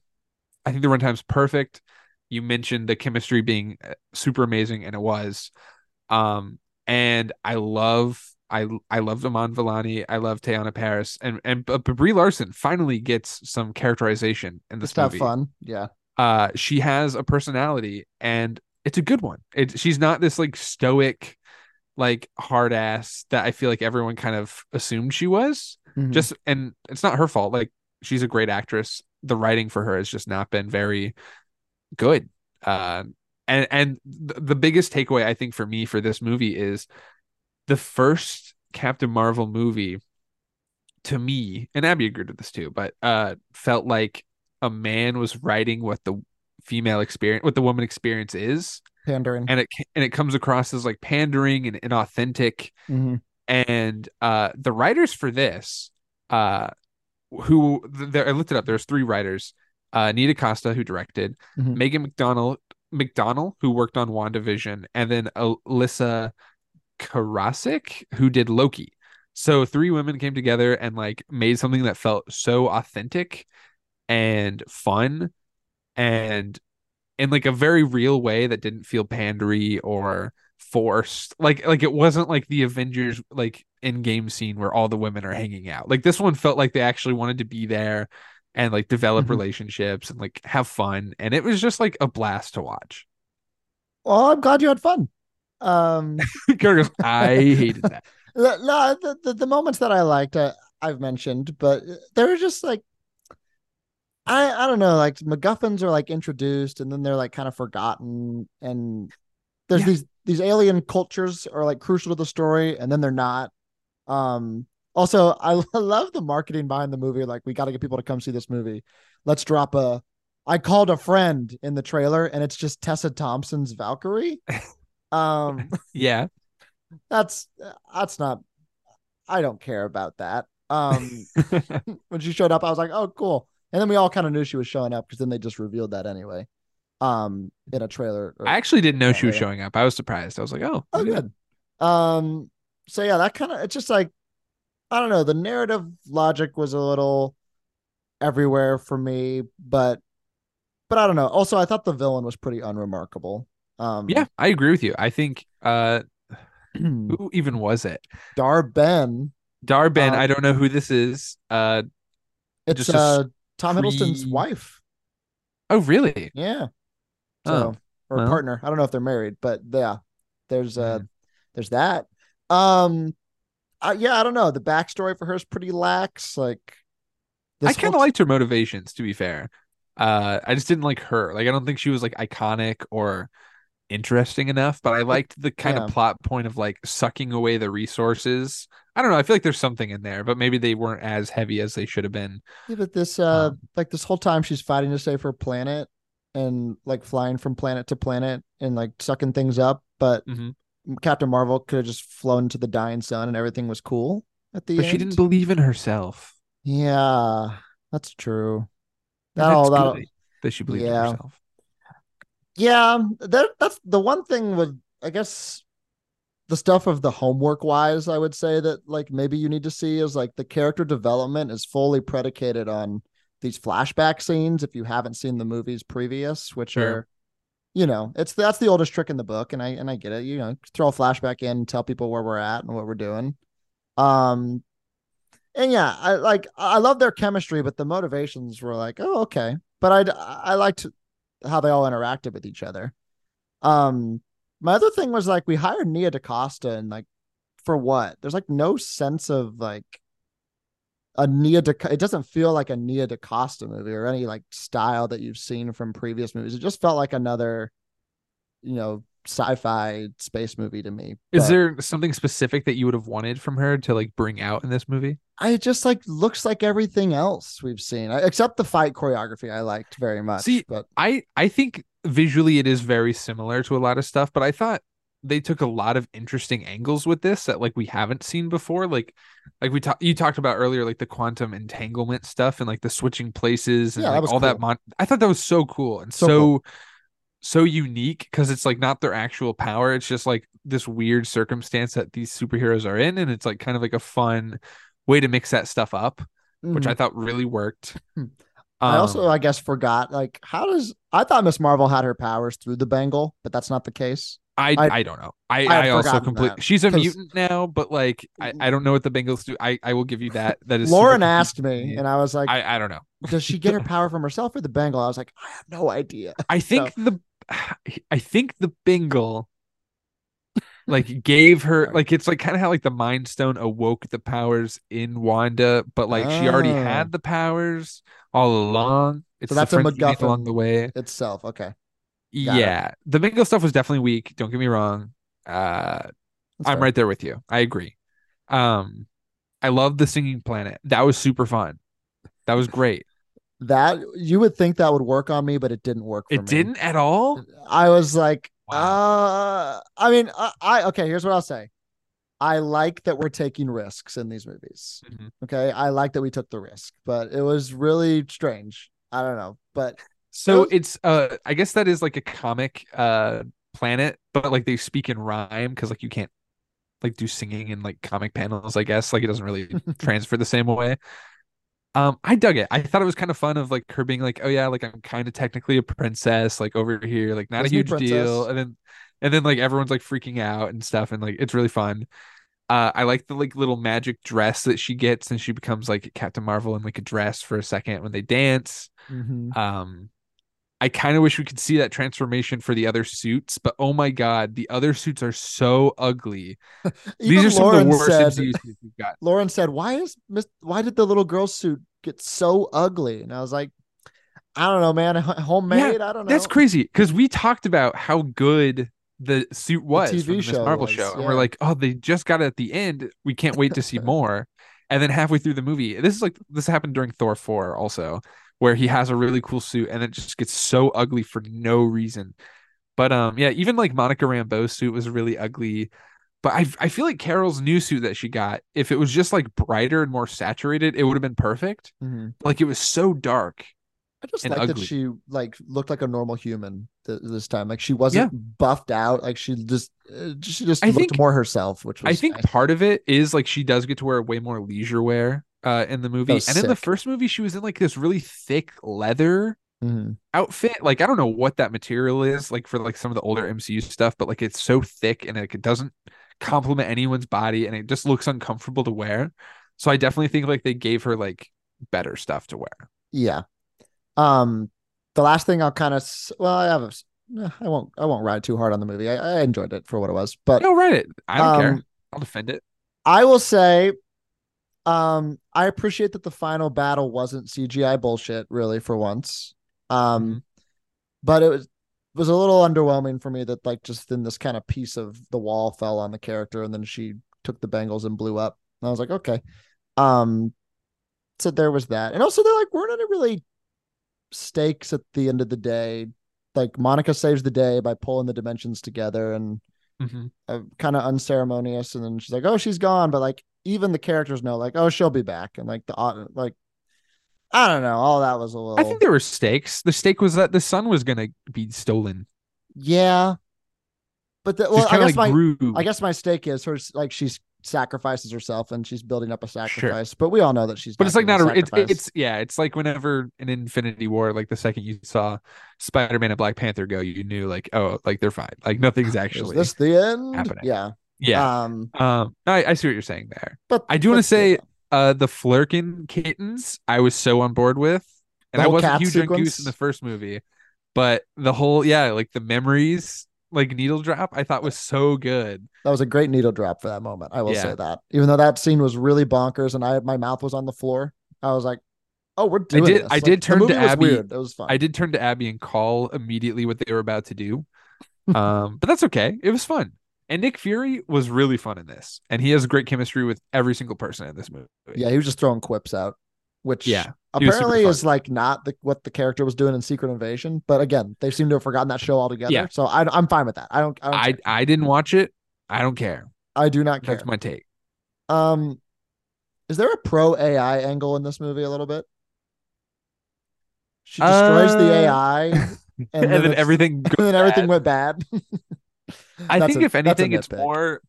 I think the runtime's perfect. You mentioned the chemistry being uh, super amazing, and it was. Um, and I love, I I love Iman Vellani. I love Teyonah Parris, and and but, Brie Larson finally gets some characterization in this movie. fun. Yeah. Uh, she has a personality, and it's a good one. It she's not this like stoic, like hard ass that I feel like everyone kind of assumed she was. Mhm. just and it's not her fault. Like she's a great actress. The writing for her has just not been very good. Uh and and th- the biggest takeaway i think for me for this movie is the first captain marvel movie to me and abby agreed with this too but uh felt like a man was writing what the female experience what the woman experience is pandering. and it and it comes across as like pandering and inauthentic Mhm. and uh the writers for this uh who there I looked it up there's three writers uh Nia DaCosta who directed Mhm. Megan McDonald mcdonald who worked on WandaVision and then Elissa Karasik who did Loki so three women came together and like made something that felt so authentic and fun and in like a very real way that didn't feel pandery or forced. Like like it wasn't like the avengers like Endgame scene where all the women are hanging out. Like this one felt like they actually wanted to be there and like develop Mhm. relationships and like have fun. And it was just like a blast to watch. Well, I'm glad you had fun. Um, i hated that. The, no, the, the the moments that I liked, uh, I've mentioned, but they were just like, I I don't know, like MacGuffins are like introduced and then they're like kind of forgotten, and there's Yeah. these these alien cultures are like crucial to the story, and then they're not. Um. Also, I love the marketing behind the movie. Like, we got to get people to come see this movie. Let's drop a. I called a friend in the trailer, and it's just Tessa Thompson's Valkyrie. Um yeah that's that's not I don't care about that. Um when she showed up, I was like, oh cool. And then we all kind of knew she was showing up because then they just revealed that anyway. Um in a trailer. or- i actually didn't know she was showing up i was surprised i was like oh oh good. Um so yeah, that kind of it's just like I don't know, the narrative logic was a little everywhere for me, but but I don't know. Also, I thought the villain was pretty unremarkable. Um yeah i agree with you i think uh who even was it Dar Ben. Dar-Benn Uh, i don't know who this is uh It's Just a Tom Hiddleston's pre- wife. oh really Yeah. Oh, or well. partner. I don't know if they're married, but yeah, there's uh Mm. there's that. Um uh, yeah, I don't know. The backstory for her is pretty lax. Like I kind of whole- liked her motivations, to be fair. Uh, I just didn't like her. Like, I don't think she was like iconic or interesting enough. But I liked the kind Yeah. of plot point of like sucking away the resources. I don't know. I feel like there's something in there, but maybe they weren't as heavy as they should have been. Yeah, but this uh Um, like this whole time she's fighting to save her planet and like flying from planet to planet and like sucking things up, but Mhm. Captain Marvel could have just flown to the dying sun and everything was cool at the But end. she didn't believe in herself. Yeah, that's true. That all that that she believed yeah. in herself. Yeah, that that's the one thing with I guess the stuff of the homework wise, I would say that like maybe you need to see is like the character development is fully predicated on these flashback scenes if you haven't seen the movies previous, which Sure. are you know, it's that's the oldest trick in the book, and I and I get it. You know, throw a flashback in, and tell people where we're at and what we're doing. Um and yeah, I like I love their chemistry, but the motivations were like, oh, okay. But I I liked how they all interacted with each other. Um, my other thing was like we hired Nia DaCosta and like for what? There's like no sense of like a Nia Da. It doesn't feel like a Nia DaCosta movie or any like style that you've seen from previous movies. It just felt like another, you know, sci-fi space movie to me. Is But there something specific that you would have wanted from her to like bring out in this movie? I it just like looks like everything else we've seen, I- except the fight choreography. I liked very much. See, but I I think visually it is very similar to a lot of stuff, but I thought they took a lot of interesting angles with this that like we haven't seen before. Like like we talked you talked about earlier, like the quantum entanglement stuff and like the switching places and Yeah, like was all that mon I thought that was so cool and So so cool. so unique because it's like not their actual power. It's just like this weird circumstance that these superheroes are in, and it's like kind of like a fun way to mix that stuff up, which Mhm. I thought really worked. I also, Um, I guess, forgot like how does I thought Miss Marvel had her powers through the bangle, but that's not the case. I, I- I don't know. I, I I, also completely she's a mutant now, but like I, I don't know what the bangles do. I, I will give you that. That is Lauren asked me, and I was like, I, I don't know. "Does she get her power from herself or the bangle?" I was like, "I have no idea." I think the I think the bangle like gave her like it's like kind of how like the Mind Stone awoke the powers in Wanda, but like she already Oh. had the powers all along. It's So that's a made along the way. Itself, okay. Got it. Yeah, the bangle stuff was definitely weak. Don't get me wrong. Uh, I'm right there with you. I agree. Um, I love the Singing Planet. That was super fun. That was great. That you would think that would work on me, but it didn't work. For It me. didn't at all. I was like, Wow. uh, I mean, I, I okay. Here's what I'll say. I like that we're taking risks in these movies. Mhm. Okay, I like that we took the risk, but it was really strange. I don't know, but So was- it's uh, I guess that is like a comic uh planet, but like they speak in rhyme because like you can't like do singing in like comic panels. I guess like it doesn't really transfer the same way. Um, I dug it. I thought it was kind of fun of like her being like, "Oh yeah, like I'm kind of technically a princess, like over here, like not Disney a huge princess. deal." And then, and then like everyone's like freaking out and stuff, and like it's really fun. Uh, I like the like little magic dress that she gets, and she becomes like Captain Marvel in like a dress for a second when they dance. mhm. Um, I kind of wish we could see that transformation for the other suits, but oh my god, the other suits are so ugly. These are some Lauren of the worst said, MCU suits we've got. Lauren said, "Why is Miss? Why did the little girl suit get so ugly?" And I was like, "I don't know, man. Homemade. I don't know." That's crazy because we talked about how good the suit was TV from the Miss Marvel was, show, and yeah. we're like, oh, they just got it at the end. We can't wait to see more. And then halfway through the movie, this is like this happened during Thor four also, where he has a really cool suit and it just gets so ugly for no reason. But um, yeah, even like Monica Rambeau's suit was really ugly. But I I feel like Carol's new suit that she got, if it was just like brighter and more saturated, it would have been perfect. Mhm. Like it was so dark. I just like that she like looked like a normal human th- this time. Like she wasn't buffed out. Like she just uh, she just I looked think- more herself, which was I think nice. part of it is like she does get to wear way more leisure wear uh in the movie. And in the first movie, she was in like this really thick leather Mhm. outfit. Like I don't know what that material is, like for like some of the older MCU stuff, but like it's so thick and like it doesn't complement anyone's body and it just looks uncomfortable to wear. So I definitely think like they gave her like better stuff to wear. Yeah. Um, the last thing I'll kind of well, I have a, eh, won't I won't ride too hard on the movie. I, I enjoyed it for what it was, but No, write it. I don't care. Um, I'll defend it. I will say, um, I appreciate that the final battle wasn't CGI bullshit, really, for once. Um, Mhm. but it was was a little underwhelming for me that like just then this kind of piece of the wall fell on the character and then she took the bangles and blew up. And I was like, okay. Um, so there was that, and also they're like we're not really stakes at the end of the day. Like Monica saves the day by pulling the dimensions together and Mhm. uh, kind of unceremonious, and then she's like, "Oh, she's gone," but like even the characters know, like, "Oh, she'll be back," and like the like, I don't know, all that was a little, I think there were stakes. The stake was that the sun was gonna be stolen. yeah. But the, well, I guess like my grew. I guess my stake is her like she's sacrifices herself and she's building up a sacrifice, but we all know that she's. but it's like not a it's, yeah it's like whenever in infinity war like the second you saw spider-man and black panther go you knew like oh like they're fine like nothing's Is actually this the end? happening. Yeah. yeah Um. um I, I see what you're saying there But I do wanna say- though. uh the Flerken kittens i was so on board with and i wasn't huge on goose in the first movie but the whole yeah like the memories like needle drop i thought was so good that was a great needle drop for that moment. I will Yeah. say that, even though that scene was really bonkers and I my mouth was on the floor, I was like, "Oh, we're doing I did- this." I Like, did turn to Abby- Weird. It was fun. I did turn to Abby and call immediately what they were about to do. Um, but that's okay. It was fun. And Nick Fury was really fun in this. And he has great chemistry with every single person in this movie. Yeah, he was just throwing quips out, which Yeah, he was super apparently is like not the, what the character was doing in Secret Invasion. But again, they seem to have forgotten that show altogether. Yeah. So I, I'm fine with that. I don't. I, don't I. I didn't watch it. I don't care. I do not care. That's my take. Um, is there a pro AI angle in this movie? A little bit. She destroys the Uh, AI, and, And, then, it's- everything and then everything bad. went bad. I think a- if anything, it's more.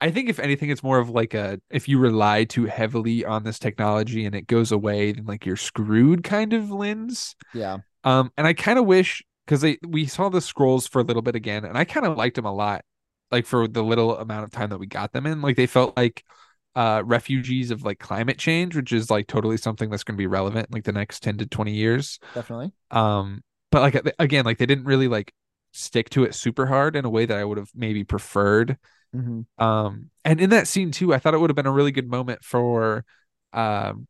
I think if anything, it's more of like a if you rely too heavily on this technology and it goes away, then like you're screwed kind of lens. Yeah, Um, and I kind of wish because they we saw the scrolls for a little bit again, and I kind of liked them a lot. Like for the little amount of time that we got them in, like they felt like uh refugees of like climate change, which is like totally something that's going to be relevant like the next ten to twenty years. definitely. Um, but like again, like they didn't really like stick to it super hard in a way that I would have maybe preferred. Hmm Um, and in that scene too, I thought it would have been a really good moment for, um,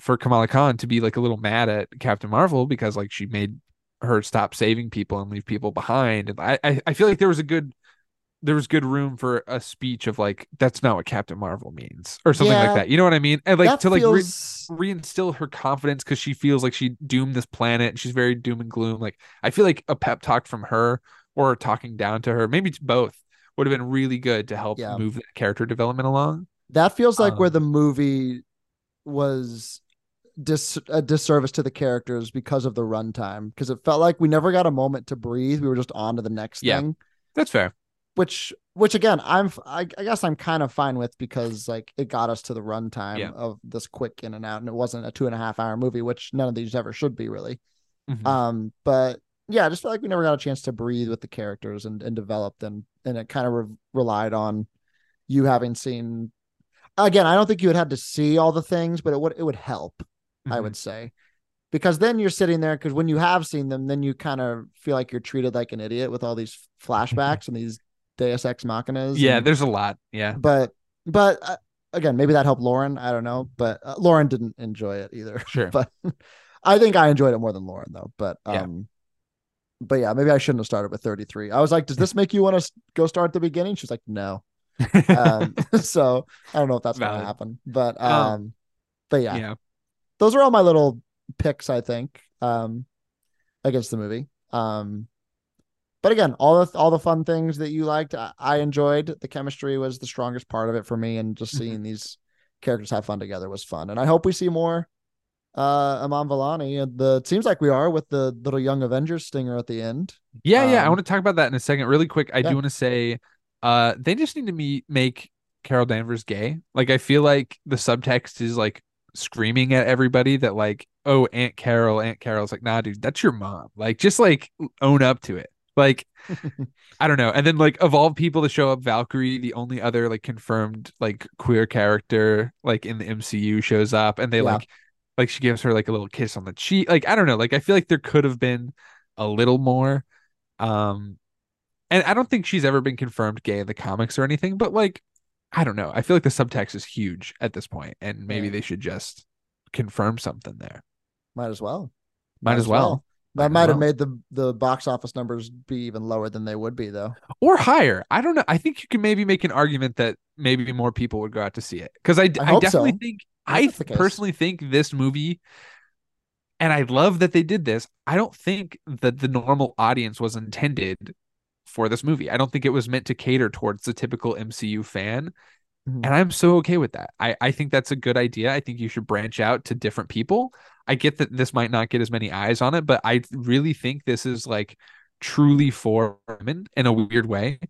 for Kamala Khan to be like a little mad at Captain Marvel because like she made her stop saving people and leave people behind. And I, I, I feel like there was a good, there was good room for a speech of like that's not what Captain Marvel means or something Yeah. like that. You know what I mean? And like to like re- feels reinstill her confidence because she feels like she doomed this planet and she's very doom and gloom. Like I feel like a pep talk from her or talking down to her, maybe it's both, would have been really good to help Yeah. move the character development along. that feels like where Um, the movie was dis a disservice to the characters because of the runtime. Because it felt like we never got a moment to breathe. We were just on to the next Yeah. thing. That's fair. which which again i'm I, I guess i'm kind of fine with because like it got us to the runtime Yeah. of this quick in and out and it wasn't a two and a half hour movie which none of these ever should be really Mhm. um but yeah i just feel like we never got a chance to breathe with the characters and, and develop them and it kind of re- relied on you having seen again i don't think you had had to see all the things but it would it would help I Mhm. would say. Because then you're sitting there because when you have seen them, then you kind of feel like you're treated like an idiot with all these flashbacks and these Deus Ex Machinas. Yeah, and- there's a lot. Yeah. but but uh, again, maybe that helped Lauren. I don't know, but uh, Lauren didn't enjoy it either. Sure. but I think I enjoyed it more than Lauren though. But Yeah. um, but yeah, maybe I shouldn't have started with 33. I was like, does this make you want to go start at the beginning? She's like, no. Um, so I don't know if that's gonna happen, but Um, um, but yeah, yeah. those are all my little picks i think um against the movie um but again all the all the fun things that you liked i, I enjoyed the chemistry was the strongest part of it for me and just Mhm. seeing these characters have fun together was fun and i hope we see more uh Iman Vellani and the it seems like we are with the little young avengers stinger at the end Yeah, yeah. I Um, want to talk about that in a second. Really quick, I yeah. do want to say uh they just need to me make Carol Danvers gay. Like I feel like the subtext is like screaming at everybody that like, oh, Aunt Carol, Aunt Carol's like, nah, dude, that's your mom. Like just like own up to it. Like I don't know. And then like of all people to show up, Valkyrie, the only other like confirmed like queer character like in the MCU shows up and they Yeah. like like she gives her like a little kiss on the cheek. Like I don't know. Like I feel like there could have been a little more. Um and I don't think she's ever been confirmed gay in the comics or anything, but like I don't know. I feel like the subtext is huge at this point and maybe Yeah. they should just confirm something there. might as well Might as well. That might have made the the box office numbers be even lower than they would be, though. or higher. I don't know. I think you can maybe make an argument that maybe more people would go out to see it because I, I I, definitely so. think I I hope that's the case. personally think this movie, and I love that they did this. I don't think that the normal audience was intended for this movie. I don't think it was meant to cater towards the typical MCU fan, Mhm. and I'm so okay with that. I I think that's a good idea. I think you should branch out to different people. I get that this might not get as many eyes on it, but I really think this is like truly for women in a weird way.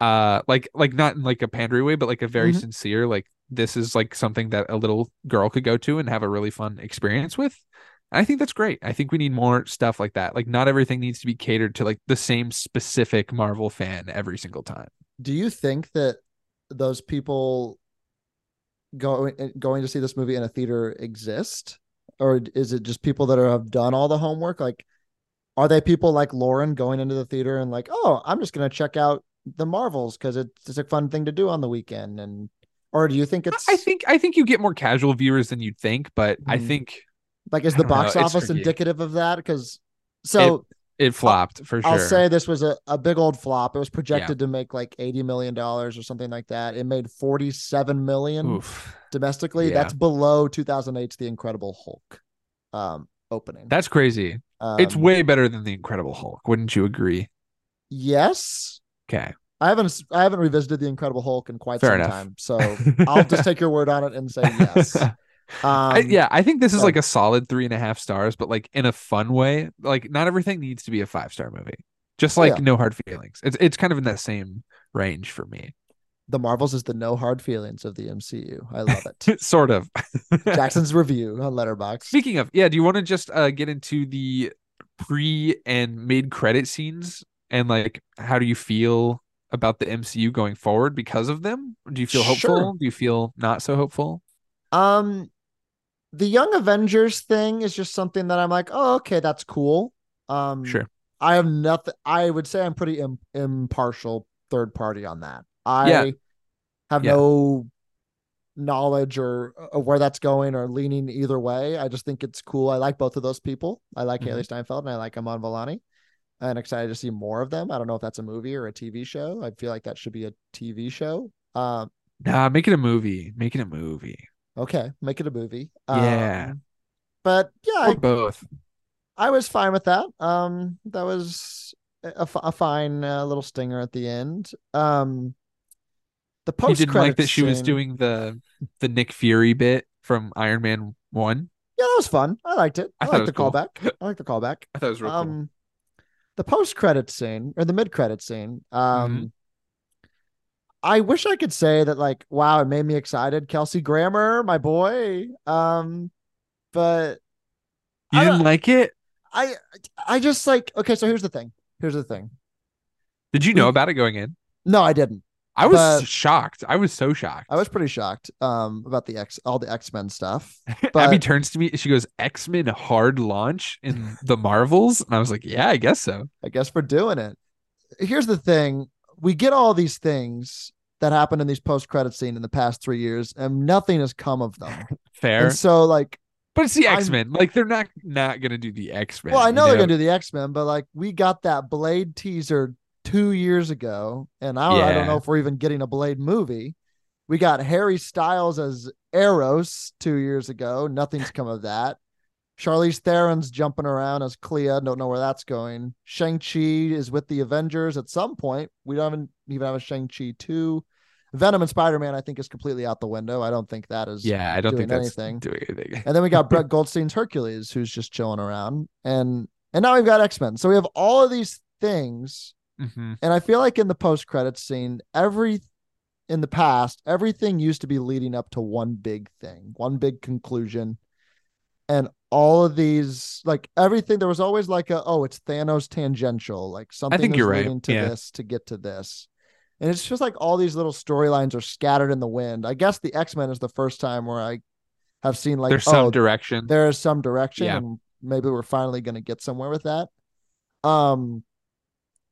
Uh like like not in like a pandery way, but like a very Mhm. sincere, like this is like something that a little girl could go to and have a really fun experience with. And I think that's great. I think we need more stuff like that. Like not everything needs to be catered to like the same specific Marvel fan every single time. Do you think that those people going going to see this movie in a theater exist, or is it just people that are, have done all the homework? Like, are they people like Lauren going into the theater and like, oh, I'm just gonna check out the Marvels because it's, it's a fun thing to do on the weekend, and or do you think it's? I think I think you get more casual viewers than you'd think, but I Mhm. think like is the don't know, box office indicative of that? Because so it flopped for sure. I'll say this was a, a big old flop. It was projected to make like eighty million dollars or something like that. It made forty seven million. Oof. domestically. Yeah. That's below 2008's The Incredible Hulk um, opening. That's crazy. um, it's way better than the Incredible Hulk. Wouldn't you agree? yes. Okay. I haven't I haven't revisited The Incredible Hulk in quite Fair some enough. time, so I'll just take your word on it and say yes. Um, I, yeah, I think this is so- like a solid three and a half stars, but like in a fun way. Like not everything needs to be a five star movie. Just Oh, like yeah. no hard feelings. It's it's kind of in that same range for me. The Marvels is the no hard feelings of the MCU. I love it. sort of. Jackson's review on Letterboxd. Speaking of, yeah, do you want to just uh, get into the pre and mid credit scenes and like how do you feel about the MCU going forward because of them? Do you feel hopeful? Sure. Do you feel not so hopeful? Um, the Young Avengers thing is just something that I'm like, oh, okay, that's cool. Um, Sure. I have nothing. I would say I'm pretty Im- impartial third party on that. I Yeah. have Yeah. no knowledge or of where that's going or leaning either way. I just think it's cool. I like both of those people. I like Mhm. Hailee Steinfeld and I like Iman Vellani. And excited to see more of them. I don't know if that's a movie or a TV show. I feel like that should be a TV show. Um, Nah, make it a movie. Make it a movie. okay, make it a movie. Yeah. Um, but yeah, Or I, both. I was fine with that. Um, that was a, f- a fine uh, little stinger at the end. Um, the You post didn't like that she was doing the the Nick Fury bit from Iron Man One. Yeah, that was fun. I liked it. I I, liked the cool. callback. I liked the callback. I thought it was real cool. The post credit scene or the mid credit scene. Um, Mm-hmm. I wish I could say that like, wow, it made me excited. Kelsey Grammer, my boy. Um, but You didn't like it? I, I just like. Okay, so here's the thing. Here's the thing. Did you know We- about it going in? No, I didn't. I was But- shocked. I was so shocked. I was pretty shocked. Um, about the X, all the X Men stuff. Abby turns to me. She goes, "X Men hard launch in the Marvels," and I was like, "Yeah, I guess so." I guess we're doing it. Here's the thing: we get all these things that happen in these post credit scene in the past three years, and nothing has come of them. Fair, And so, like, but it's the X Men. Like they're not not gonna do the X Men. well, I know, they're gonna do the X Men, but like, we got that Blade teaser two years ago, and I, I don't know if we're even getting a Blade movie. We got Harry Styles as Eros two years ago. Nothing's come of that. Charlize Theron's jumping around as Clea. Don't know where that's going. Shang-Chi is with the Avengers at some point. We don't even even have a Shang-Chi 2. Venom and Spider-Man, I think, is completely out the window. I don't think that is. Yeah, I don't doing think that's anything. doing anything. And then we got Brett Goldstein's Hercules, who's just chilling around. And and now we've got X-Men. So we have all of these things. Hmm And I feel like in the post-credits scene, every in the past, everything used to be leading up to one big thing, one big conclusion. And all of these, like everything, there was always like a, oh, it's Thanos tangential. Like something I think is you're right. to Yeah. this to get to this. And it's just like all these little storylines are scattered in the wind. I guess the X-Men is the first time where I have seen like, There's some oh, direction. there is some direction Yeah. and maybe we're finally going to get somewhere with that um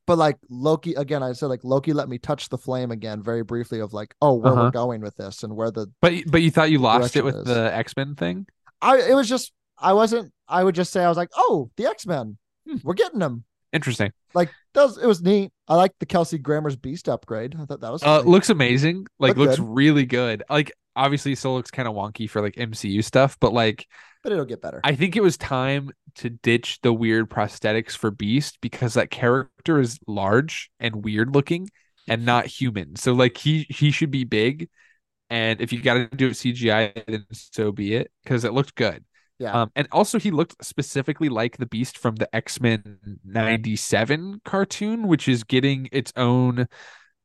but like loki again i said like loki let me touch the flame again very briefly of like oh where Uh-huh. we're going with this and where the But but you thought you lost it with is- the X Men thing? i it was just i wasn't i would just say i was like oh the x-men we're getting them. Interesting. Like that was, it was neat. I like the Kelsey Grammer's Beast upgrade. I thought that was Uh, looks amazing. Like Look looks good. really good. Like obviously, it still looks kind of wonky for like MCU stuff, but like but it'll get better. I think it was time to ditch the weird prosthetics for Beast because that character is large and weird looking and not human. So like he he should be big, and if you got to do it CGI, then so be it because it looked good. Yeah. Um, and also he looked specifically like the Beast from the X Men '97 cartoon, which is getting its own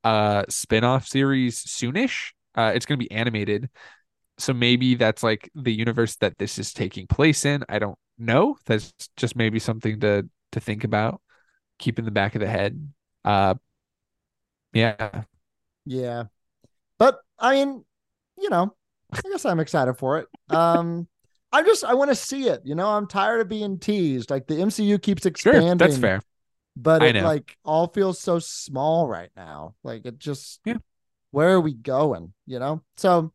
uh spin-off series soonish. Uh, it's going to be animated so maybe that's like the universe that this is taking place in i don't know that's just maybe something to to think about keep in the back of the head uh yeah Yeah. But I mean, you know, I guess I'm excited for it. Um I'm just I want to see it, you know. I'm tired of being teased. Like the MCU keeps sure expanding. that's fair But it like all feels so small right now. Like it just Yeah. where are we going, you know? So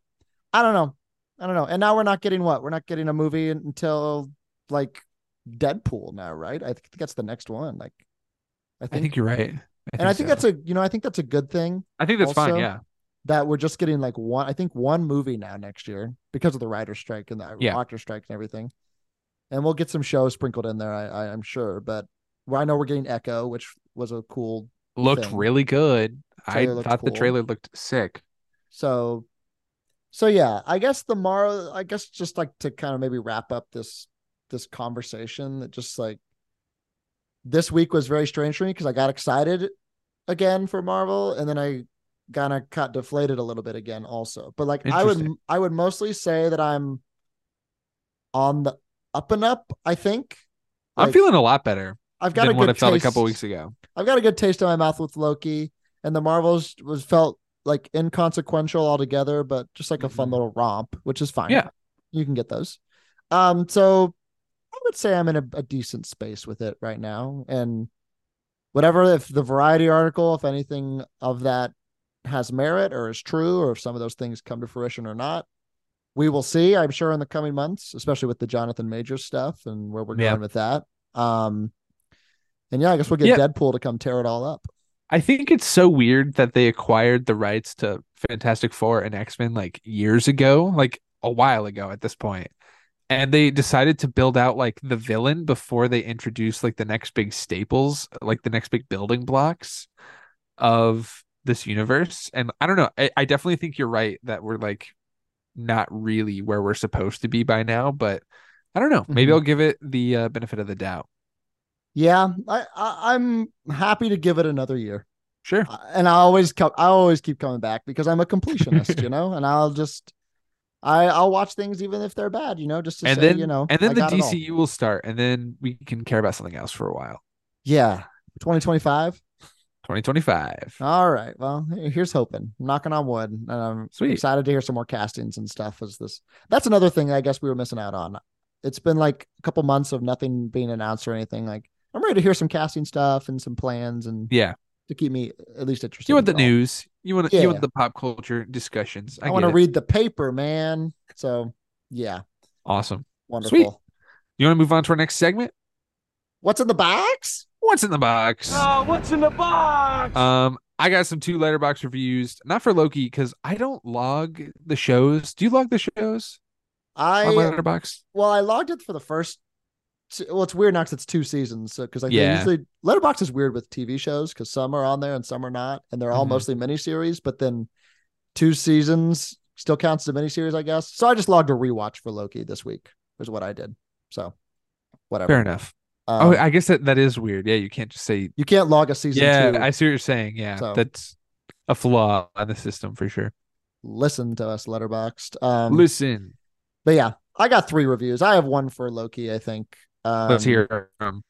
I don't know. I don't know. And now we're not getting what? We're not getting a movie until like Deadpool now, right? I think that's the next one. Like I i think, think you're right and I think so. that's a you know, I think that's a good thing i think that's fine yeah that we're just getting like one, I think one movie now next year because of the writer strike and the Yeah. actor strike and everything. And we'll get some shows sprinkled in there, I, I I'm sure. But well, I know we're getting Echo, which was a cool. looked thing. really good i thought the trailer looked sick So, so yeah, I guess the Mara, I guess just like to kind of maybe wrap up this this conversation that just like this week was very strange for me because I got excited again for Marvel and then I kind of got deflated a little bit again also. But like I would I would mostly say that I'm on the up and up, I think. i'm feeling a lot better I've got a than what good i felt a couple weeks ago I've got a good taste in my mouth with Loki, and the Marvels was felt like inconsequential altogether, but just like a fun Mhm. little romp, which is fine. Yeah. you can get those. Um, so I would say I'm in a, a decent space with it right now, and whatever if the Variety article, if anything of that has merit or is true, or if some of those things come to fruition or not. We will see, I'm sure, in the coming months, especially with the Jonathan Major stuff and where we're Yeah. going with that. Um, and yeah, I guess we'll get Yeah. Deadpool to come tear it all up. I think it's so weird that they acquired the rights to Fantastic Four and X Men like years ago, like a while ago at this point. And they decided to build out like the villain before they introduced like the next big staples, like the next big building blocks of this universe. And I don't know. I, I definitely think you're right that we're like not really where we're supposed to be by now, but I don't know. Maybe Mhm. I'll give it the uh, benefit of the doubt. Yeah, I, I I'm happy to give it another year, Sure. Uh, and I always come, I always keep coming back because I'm a completionist, you know, and I'll just, I I'll watch things even if they're bad, you know, just to And say, then you know, and then the got it all. DCU will start and then we can care about something else for a while. Yeah, 2025. 2025. All right. Well, here's hoping. I'm knocking on wood. And I'm Sweet. excited to hear some more castings and stuff. As this, that's another thing I guess we were missing out on. It's been like a couple months of nothing being announced or anything. Like I'm ready to hear some casting stuff and some plans and Yeah. to keep me at least interested. You want the in it all. news. You want you Yeah. want the pop culture discussions. I, I, want to read the paper, man. So yeah, Awesome. wonderful. You want to move on to our next segment? What's in the box? What's in the box? Oh, what's in the box? Um, I got some two Letterboxd reviews, not for Loki because I don't log the shows. Do you log the shows I on Letterboxd? well, I logged it for the first. Well, it's weird now because it's two seasons. So because like they Yeah. usually Letterboxd is weird with TV shows because some are on there and some are not, and they're all Mhm. mostly miniseries. But then two seasons still counts as a miniseries, I guess. So I just logged a rewatch for Loki this week. Is what I did. So whatever. Fair enough. Um, oh, I guess that, that is weird. Yeah, you can't just say. you can't log a season Yeah, two. I see what you're saying. Yeah, So- that's a flaw on the system for sure. Listen to us, Letterboxd. Um, Listen, But yeah, I got three reviews. I have one for Loki, I think. Um, let's hear. Um,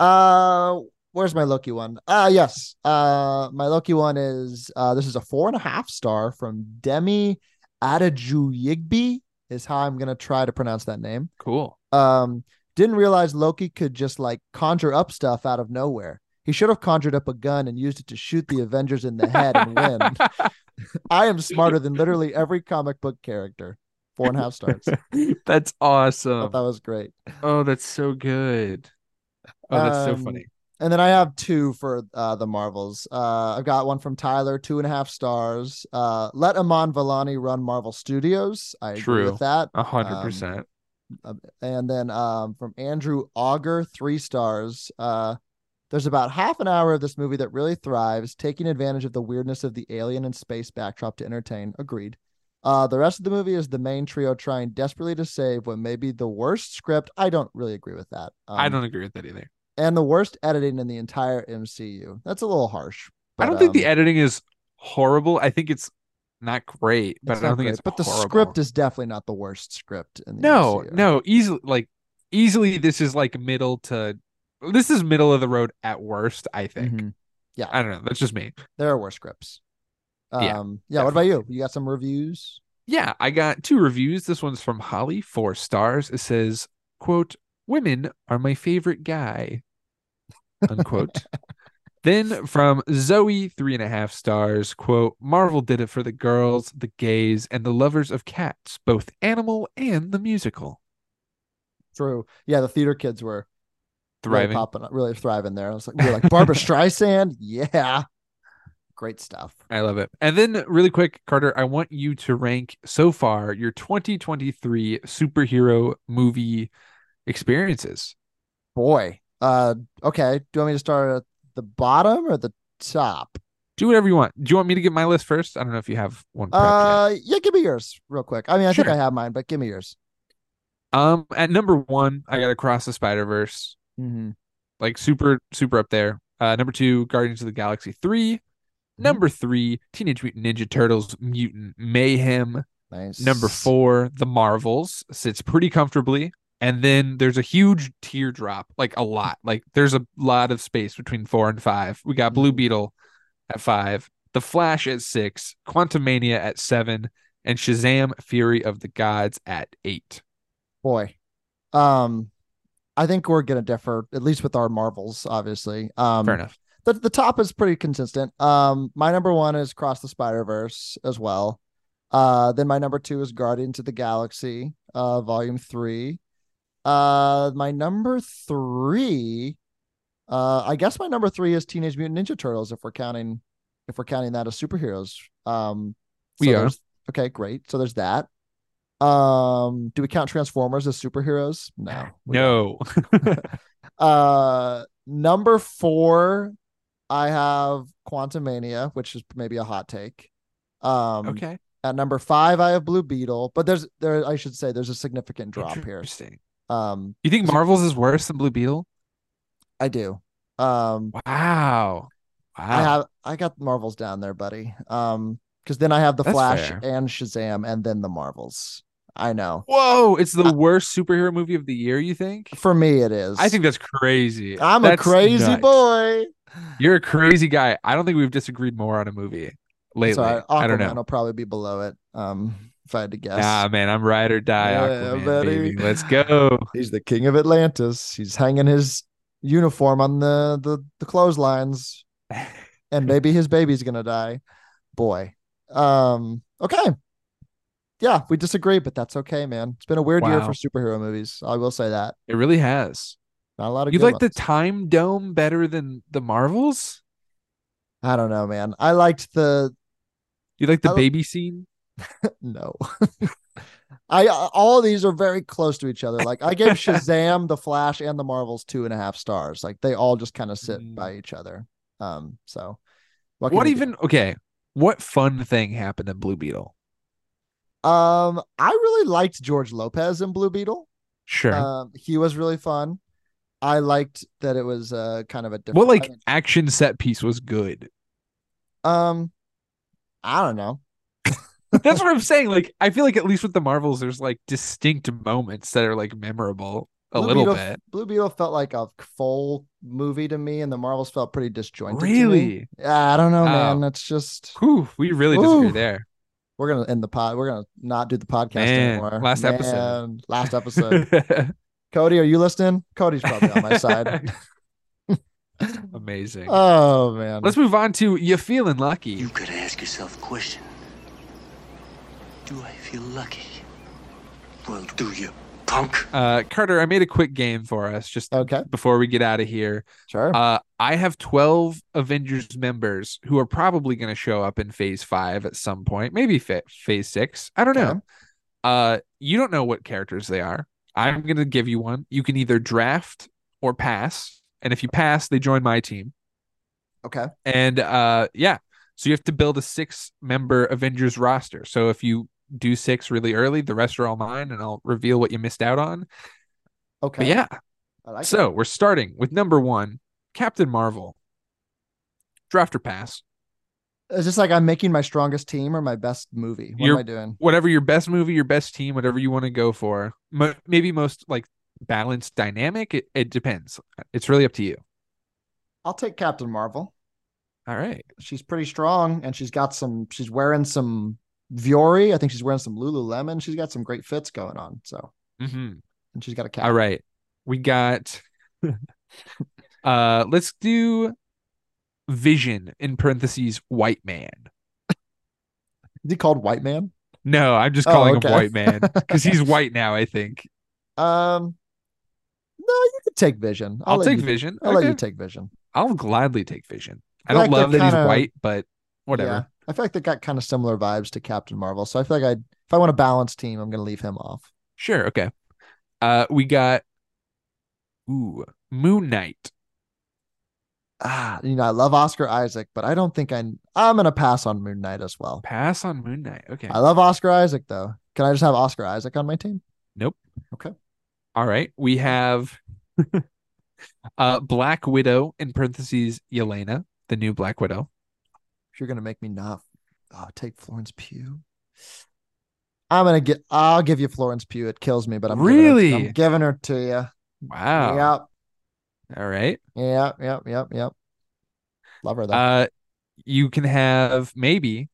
Uh, where's my Loki one? Uh yes. Uh, my Loki one is uh, this is a four and a half star from Demi Adejuyigbe is how I'm gonna try to pronounce that name. cool. Um, didn't realize Loki could just like conjure up stuff out of nowhere. He should have conjured up a gun and used it to shoot the Avengers in the head and win. I am smarter than literally every comic book character. Four and a half stars. that's awesome. that was great. Oh, that's so good. Oh, that's so Um, funny. And then I have two for uh, the Marvels. Uh, I've got one from Tyler, two and a half stars. Uh, Let Iman Vellani run Marvel Studios. I agree with that. A hundred um, percent. And then um, from Andrew Auger, three stars. Uh, there's about half an hour of this movie that really thrives, taking advantage of the weirdness of the alien and space backdrop to entertain. Agreed. Uh, the rest of the movie is the main trio trying desperately to save what may be the worst script. I don't really agree with that. I Um, don't agree with that either. and the worst editing in the entire MCU. That's a little harsh. I don't think the um, editing is horrible. I think it's not great, but it's I don't not think it's But the script is definitely not the worst script in the no, MCU. no, easily like easily this is like middle to this is middle of the road at worst, I think. Mhm. Yeah, I don't know. That's just me. there are worse scripts. Yeah, Um, yeah. What about you? You got some reviews? Yeah, I got two reviews. This one's from Holly, four stars. It says, quote, women are my favorite guy. Unquote. then from Zoe, three and a half stars, quote, Marvel did it for the girls, the gays, and the lovers of cats, both animal and the musical. True. Yeah, the theater kids were really Thriving. popping, up, really thriving there. I was like, we were like Barbra Streisand. Yeah, great stuff. I love it. And then, really quick, Carter, I want you to rank so far your 2023 superhero movie experiences. Boy. Uh, okay. Do you want me to start at the bottom or the top? Do whatever you want. Do you want me to get my list first? I don't know if you have one. prepped yet. Uh, yeah, give me yours real quick. I mean, I think I have mine, but give me yours. Um, at number one, I got Across the Spider Verse, Mm-hmm. like super, super up there. Uh, number two, Guardians of the Galaxy 3 Mm-hmm. Number three, Teenage Mutant Ninja Turtles Mutant Mayhem. Nice. Number four, The Marvels sits pretty comfortably. And then there's a huge teardrop, like a lot. Like there's a lot of space between four and five. We got Blue Mhm. Beetle at five, The Flash at six, Quantumania at seven, and Shazam Fury of the Gods at eight. boy. Um, I think we're gonna differ at least with our Marvels, obviously. Um, Fair enough. The the top is pretty consistent. Um, my number one is Cross the Spider Verse as well. Uh, then my number two is Guardians of the Galaxy, uh, Volume Three. Uh, my number three, uh, I guess my number three is Teenage Mutant Ninja Turtles if we're counting, if we're counting that as superheroes. Um, We are. Okay, great. So there's that. Um, do we count Transformers as superheroes? No. No. Uh, number four, I have Quantumania, which is maybe a hot take. Um, okay. At number five, I have Blue Beetle, but there's there I should say there's a significant drop here. Interesting. Um, You think Marvels is worse than Blue Beetle? I do. Um, Wow. Wow. I have I got Marvels down there, buddy. Um, because then I have the That's Flash fair. and Shazam, and then the Marvels. I know. Whoa, it's the worst superhero movie of the year, you think? For me, it is. I think that's crazy. I'm a crazy nuts. boy. You're a crazy guy. I don't think we've disagreed more on a movie lately. Sorry, I don't Aquaman know. will probably be below it. Um, if I had to guess. Nah, man, I'm ride or die Yeah, Aquaman, buddy. baby. Let's go. He's the king of Atlantis. He's hanging his uniform on the the, the clotheslines, and maybe his baby's gonna die. Boy. Um. Okay. Yeah, we disagree, but that's okay, man. It's been a weird year for superhero movies. I will say that. It really has. Not a lot of. You like the. Time Dome better than the Marvels? I don't know, man. I liked the You like the I li- baby scene? no. I all of these are very close to each other. Like I gave Shazam, the Flash, and the Marvels two and a half stars. Like they all just kind of sit Mm. by each other. Um. So What, can you do? even? Okay. What fun thing happened in Blue Beetle? Um, I really liked George Lopez in Blue Beetle. Sure. Um, he was really fun. I liked that it was uh kind of a different. what like I mean, action set piece was good? um, I don't know. That's what I'm saying. Like, I feel like at least with the Marvels, there's like distinct moments that are like memorable a Blue little Beetle, bit. Blue Beetle felt like a full movie to me, and the Marvels felt pretty disjointed. to me. Really? Yeah, I don't know, man. That's just Whew, we really disagree there. We're gonna end the pod. We're gonna not do the podcast Man, anymore. last episode. Last episode. Cody, are you listening? Cody's probably on my side. Amazing. Oh man. Let's move on to you feeling lucky. You gotta ask yourself a question. Do I feel lucky? Well, do you, punk. Uh, Carter, I made a quick game for us just Okay, before we get out of here. sure. Uh, I have 12 Avengers members who are probably going to show up in phase five at some point, maybe fa- phase six. I don't know. Uh, you don't know what characters they are. I'm going to give you one. You can either draft or pass. And if you pass, they join my team. okay. And uh, yeah, so you have to build a six member Avengers roster. So if you do six really early, the rest are all mine, and I'll reveal what you missed out on. Okay. But yeah, like so we're starting with number one, Captain Marvel. Draft or pass. it. Is just like I'm making my strongest team or my best movie? What You're- am I doing? Whatever your best movie, your best team, whatever you want to go for. Mo- maybe most like balanced dynamic. It, it depends. It's really up to you. I'll take Captain Marvel. All right. She's pretty strong, and she's got some. She's wearing some Vuori. I think she's wearing some Lululemon. She's got some great fits going on. So, hmm and she's got a cat. All right. We got uh let's do Vision in parentheses white man. Is he called White Man? No, I'm just Oh, calling okay. him white man because he's white now, I think. Um, no, you could take Vision. I'll, let take you, Vision. I'll let you take Vision. I'll gladly take Vision. I don't like love that he's kinda- white, but whatever. I feel like they got kind of similar vibes to Captain Marvel. So I feel like I, if I want a balanced team, I'm going to leave him off. Sure, okay. Uh we got ooh, Moon Knight. Ah, you know, I love Oscar Isaac, but I don't think I. I'm going to pass on Moon Knight as well. Pass on Moon Knight. Okay. I love Oscar Isaac though. Can I just have Oscar Isaac on my team? Nope. Okay. All right. We have uh Black Widow in parentheses Yelena, the new Black Widow. If you're gonna make me not oh, take Florence Pugh, I'm gonna get. I'll give you Florence Pugh. It kills me, but I'm giving her- Really? I'm giving her to you. Wow. Yep. All right. Yep, yep, yep, yep. Love her though. Uh you can have maybe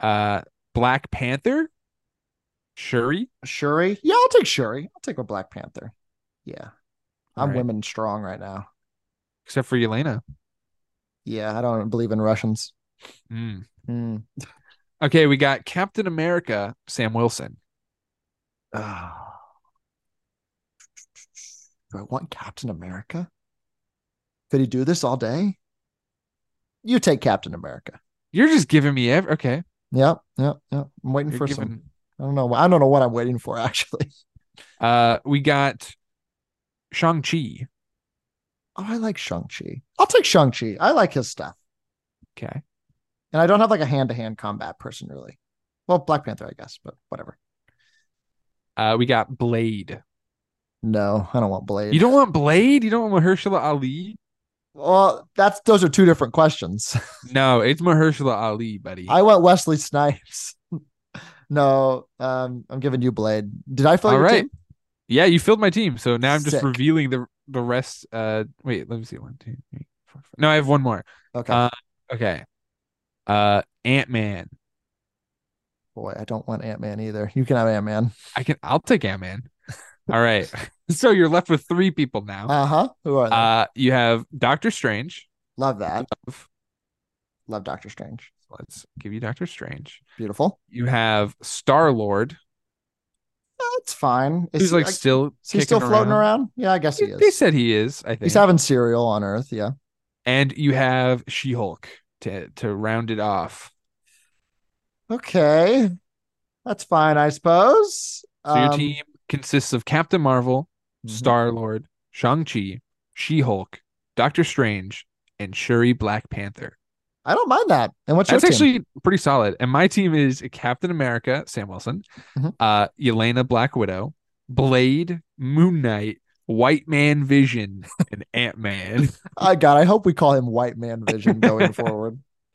uh Black Panther, Shuri. Shuri. Yeah, I'll take Shuri. I'll take a Black Panther. Yeah, I'm Alright. women strong right now. Except for Yelena. Yeah, I don't believe in Russians. Mm. Hmm. Okay, we got Captain America, Sam Wilson. Ah. Do I want Captain America? Could he do this all day? You take Captain America. You're just giving me every okay. Yep, yep, yep. I'm waiting You're for some. I don't know. I don't know what I'm waiting for actually. uh we got Shang-Chi. Oh, I like Shang-Chi. I'll take Shang-Chi. I like his stuff. Okay. And I don't have like a hand-to-hand combat person really. Well, Black Panther, I guess, but whatever. Uh we got Blade. No, I don't want Blade. You don't want Blade? You don't want Mahershala Ali? Well, that's those are two different questions. No, it's Mahershala Ali, buddy. I want Wesley Snipes. no, um, I'm giving you Blade. Did I fill All your right. team? Yeah, you filled my team. So now I'm just Sick. revealing the the rest. Uh wait, let me see. One, two, three, four, five. No, I have one more. Okay. Uh, Okay. Uh Ant-Man. Boy, I don't want Ant Man either. You can have Ant Man. I can I'll take Ant-Man. All right. so you're left with three people now. Uh huh. Who are they? Uh you have Doctor Strange. Love that. Love Love Doctor Strange. Let's give you Doctor Strange. Beautiful. You have Star Lord, That's fine. Is who's he- like still is he still floating around? Yeah, I guess he They is. They said he is. I think. He's having cereal on Earth. Yeah. and you have She-Hulk to to round it off. Okay. That's fine, I suppose. So your Um, team consists of Captain Marvel, mhm. Star Lord, Shang Chi, She Hulk, Doctor Strange, and Shuri Black Panther. I don't mind that. And what's That's your team? actually pretty solid. And my team is Captain America, Sam Wilson, Mhm. uh, Yelena Black Widow, Blade, Moon Knight, White Man Vision, and Ant Man. I God, I hope we call him White Man Vision going forward.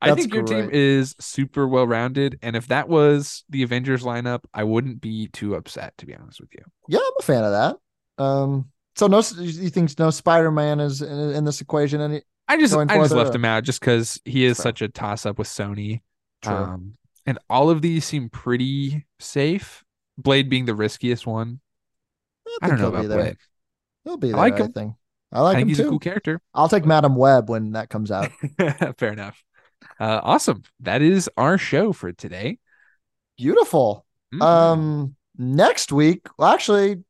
I That's think your team is super well rounded. And if that was the Avengers lineup, I wouldn't be too upset, to be honest with you. Yeah, I'm a fan of that. Um, so no, you think no Spider Man is in, in this equation? Any I just I just left or- him out just because he is Fair. such a toss up with Sony. True. Um, and all of these seem pretty safe. Blade being the riskiest one. I don't think know he'll be about there. Blade. He'll be I there. like I him. think. I like I think him he's too. a cool character. I'll take Madame Web when that comes out. Fair enough. Uh, awesome. That is our show for today. Beautiful. Mhm. Um, next week, well, actually,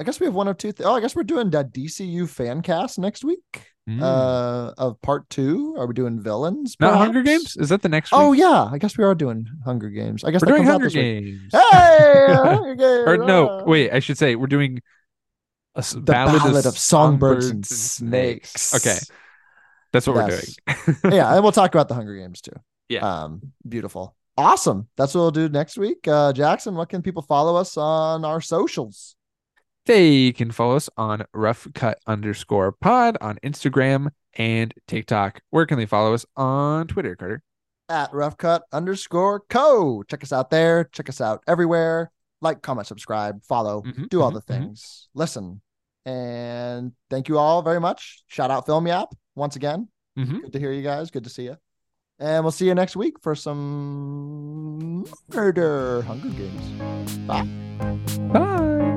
I guess we have one of two. Th- oh, I guess we're doing that DCU fan cast next week. Mm. Uh, of part two. Are we doing villains? Not Hunger? Games? Is that the next week? Oh yeah, I guess we are doing Hunger Games. I guess we're doing Hunger. Games. Hey, Hunger Games. or no, wait, I should say we're doing a The ballad, Ballad of Songbirds and Snakes. Snakes. Okay, that's what Yes. we're doing. yeah, and we'll talk about the Hunger Games too. Yeah. Um, beautiful. Awesome. That's what we'll do next week. Uh, Jackson, what can people follow us on our socials? They can follow us on rough cut underscore pod on Instagram and TikTok. Where can they follow us on Twitter, Carter? At rough cut underscore co. Check us out there. Check us out everywhere. Like, comment, subscribe, follow, Mhm, do all mhm, the mhm. things. Listen. And thank you all very much. Shout out Film Yap once again. Mhm. Good to hear you guys. Good to see you. And we'll see you next week for some murder Hunger Games. Bye. Bye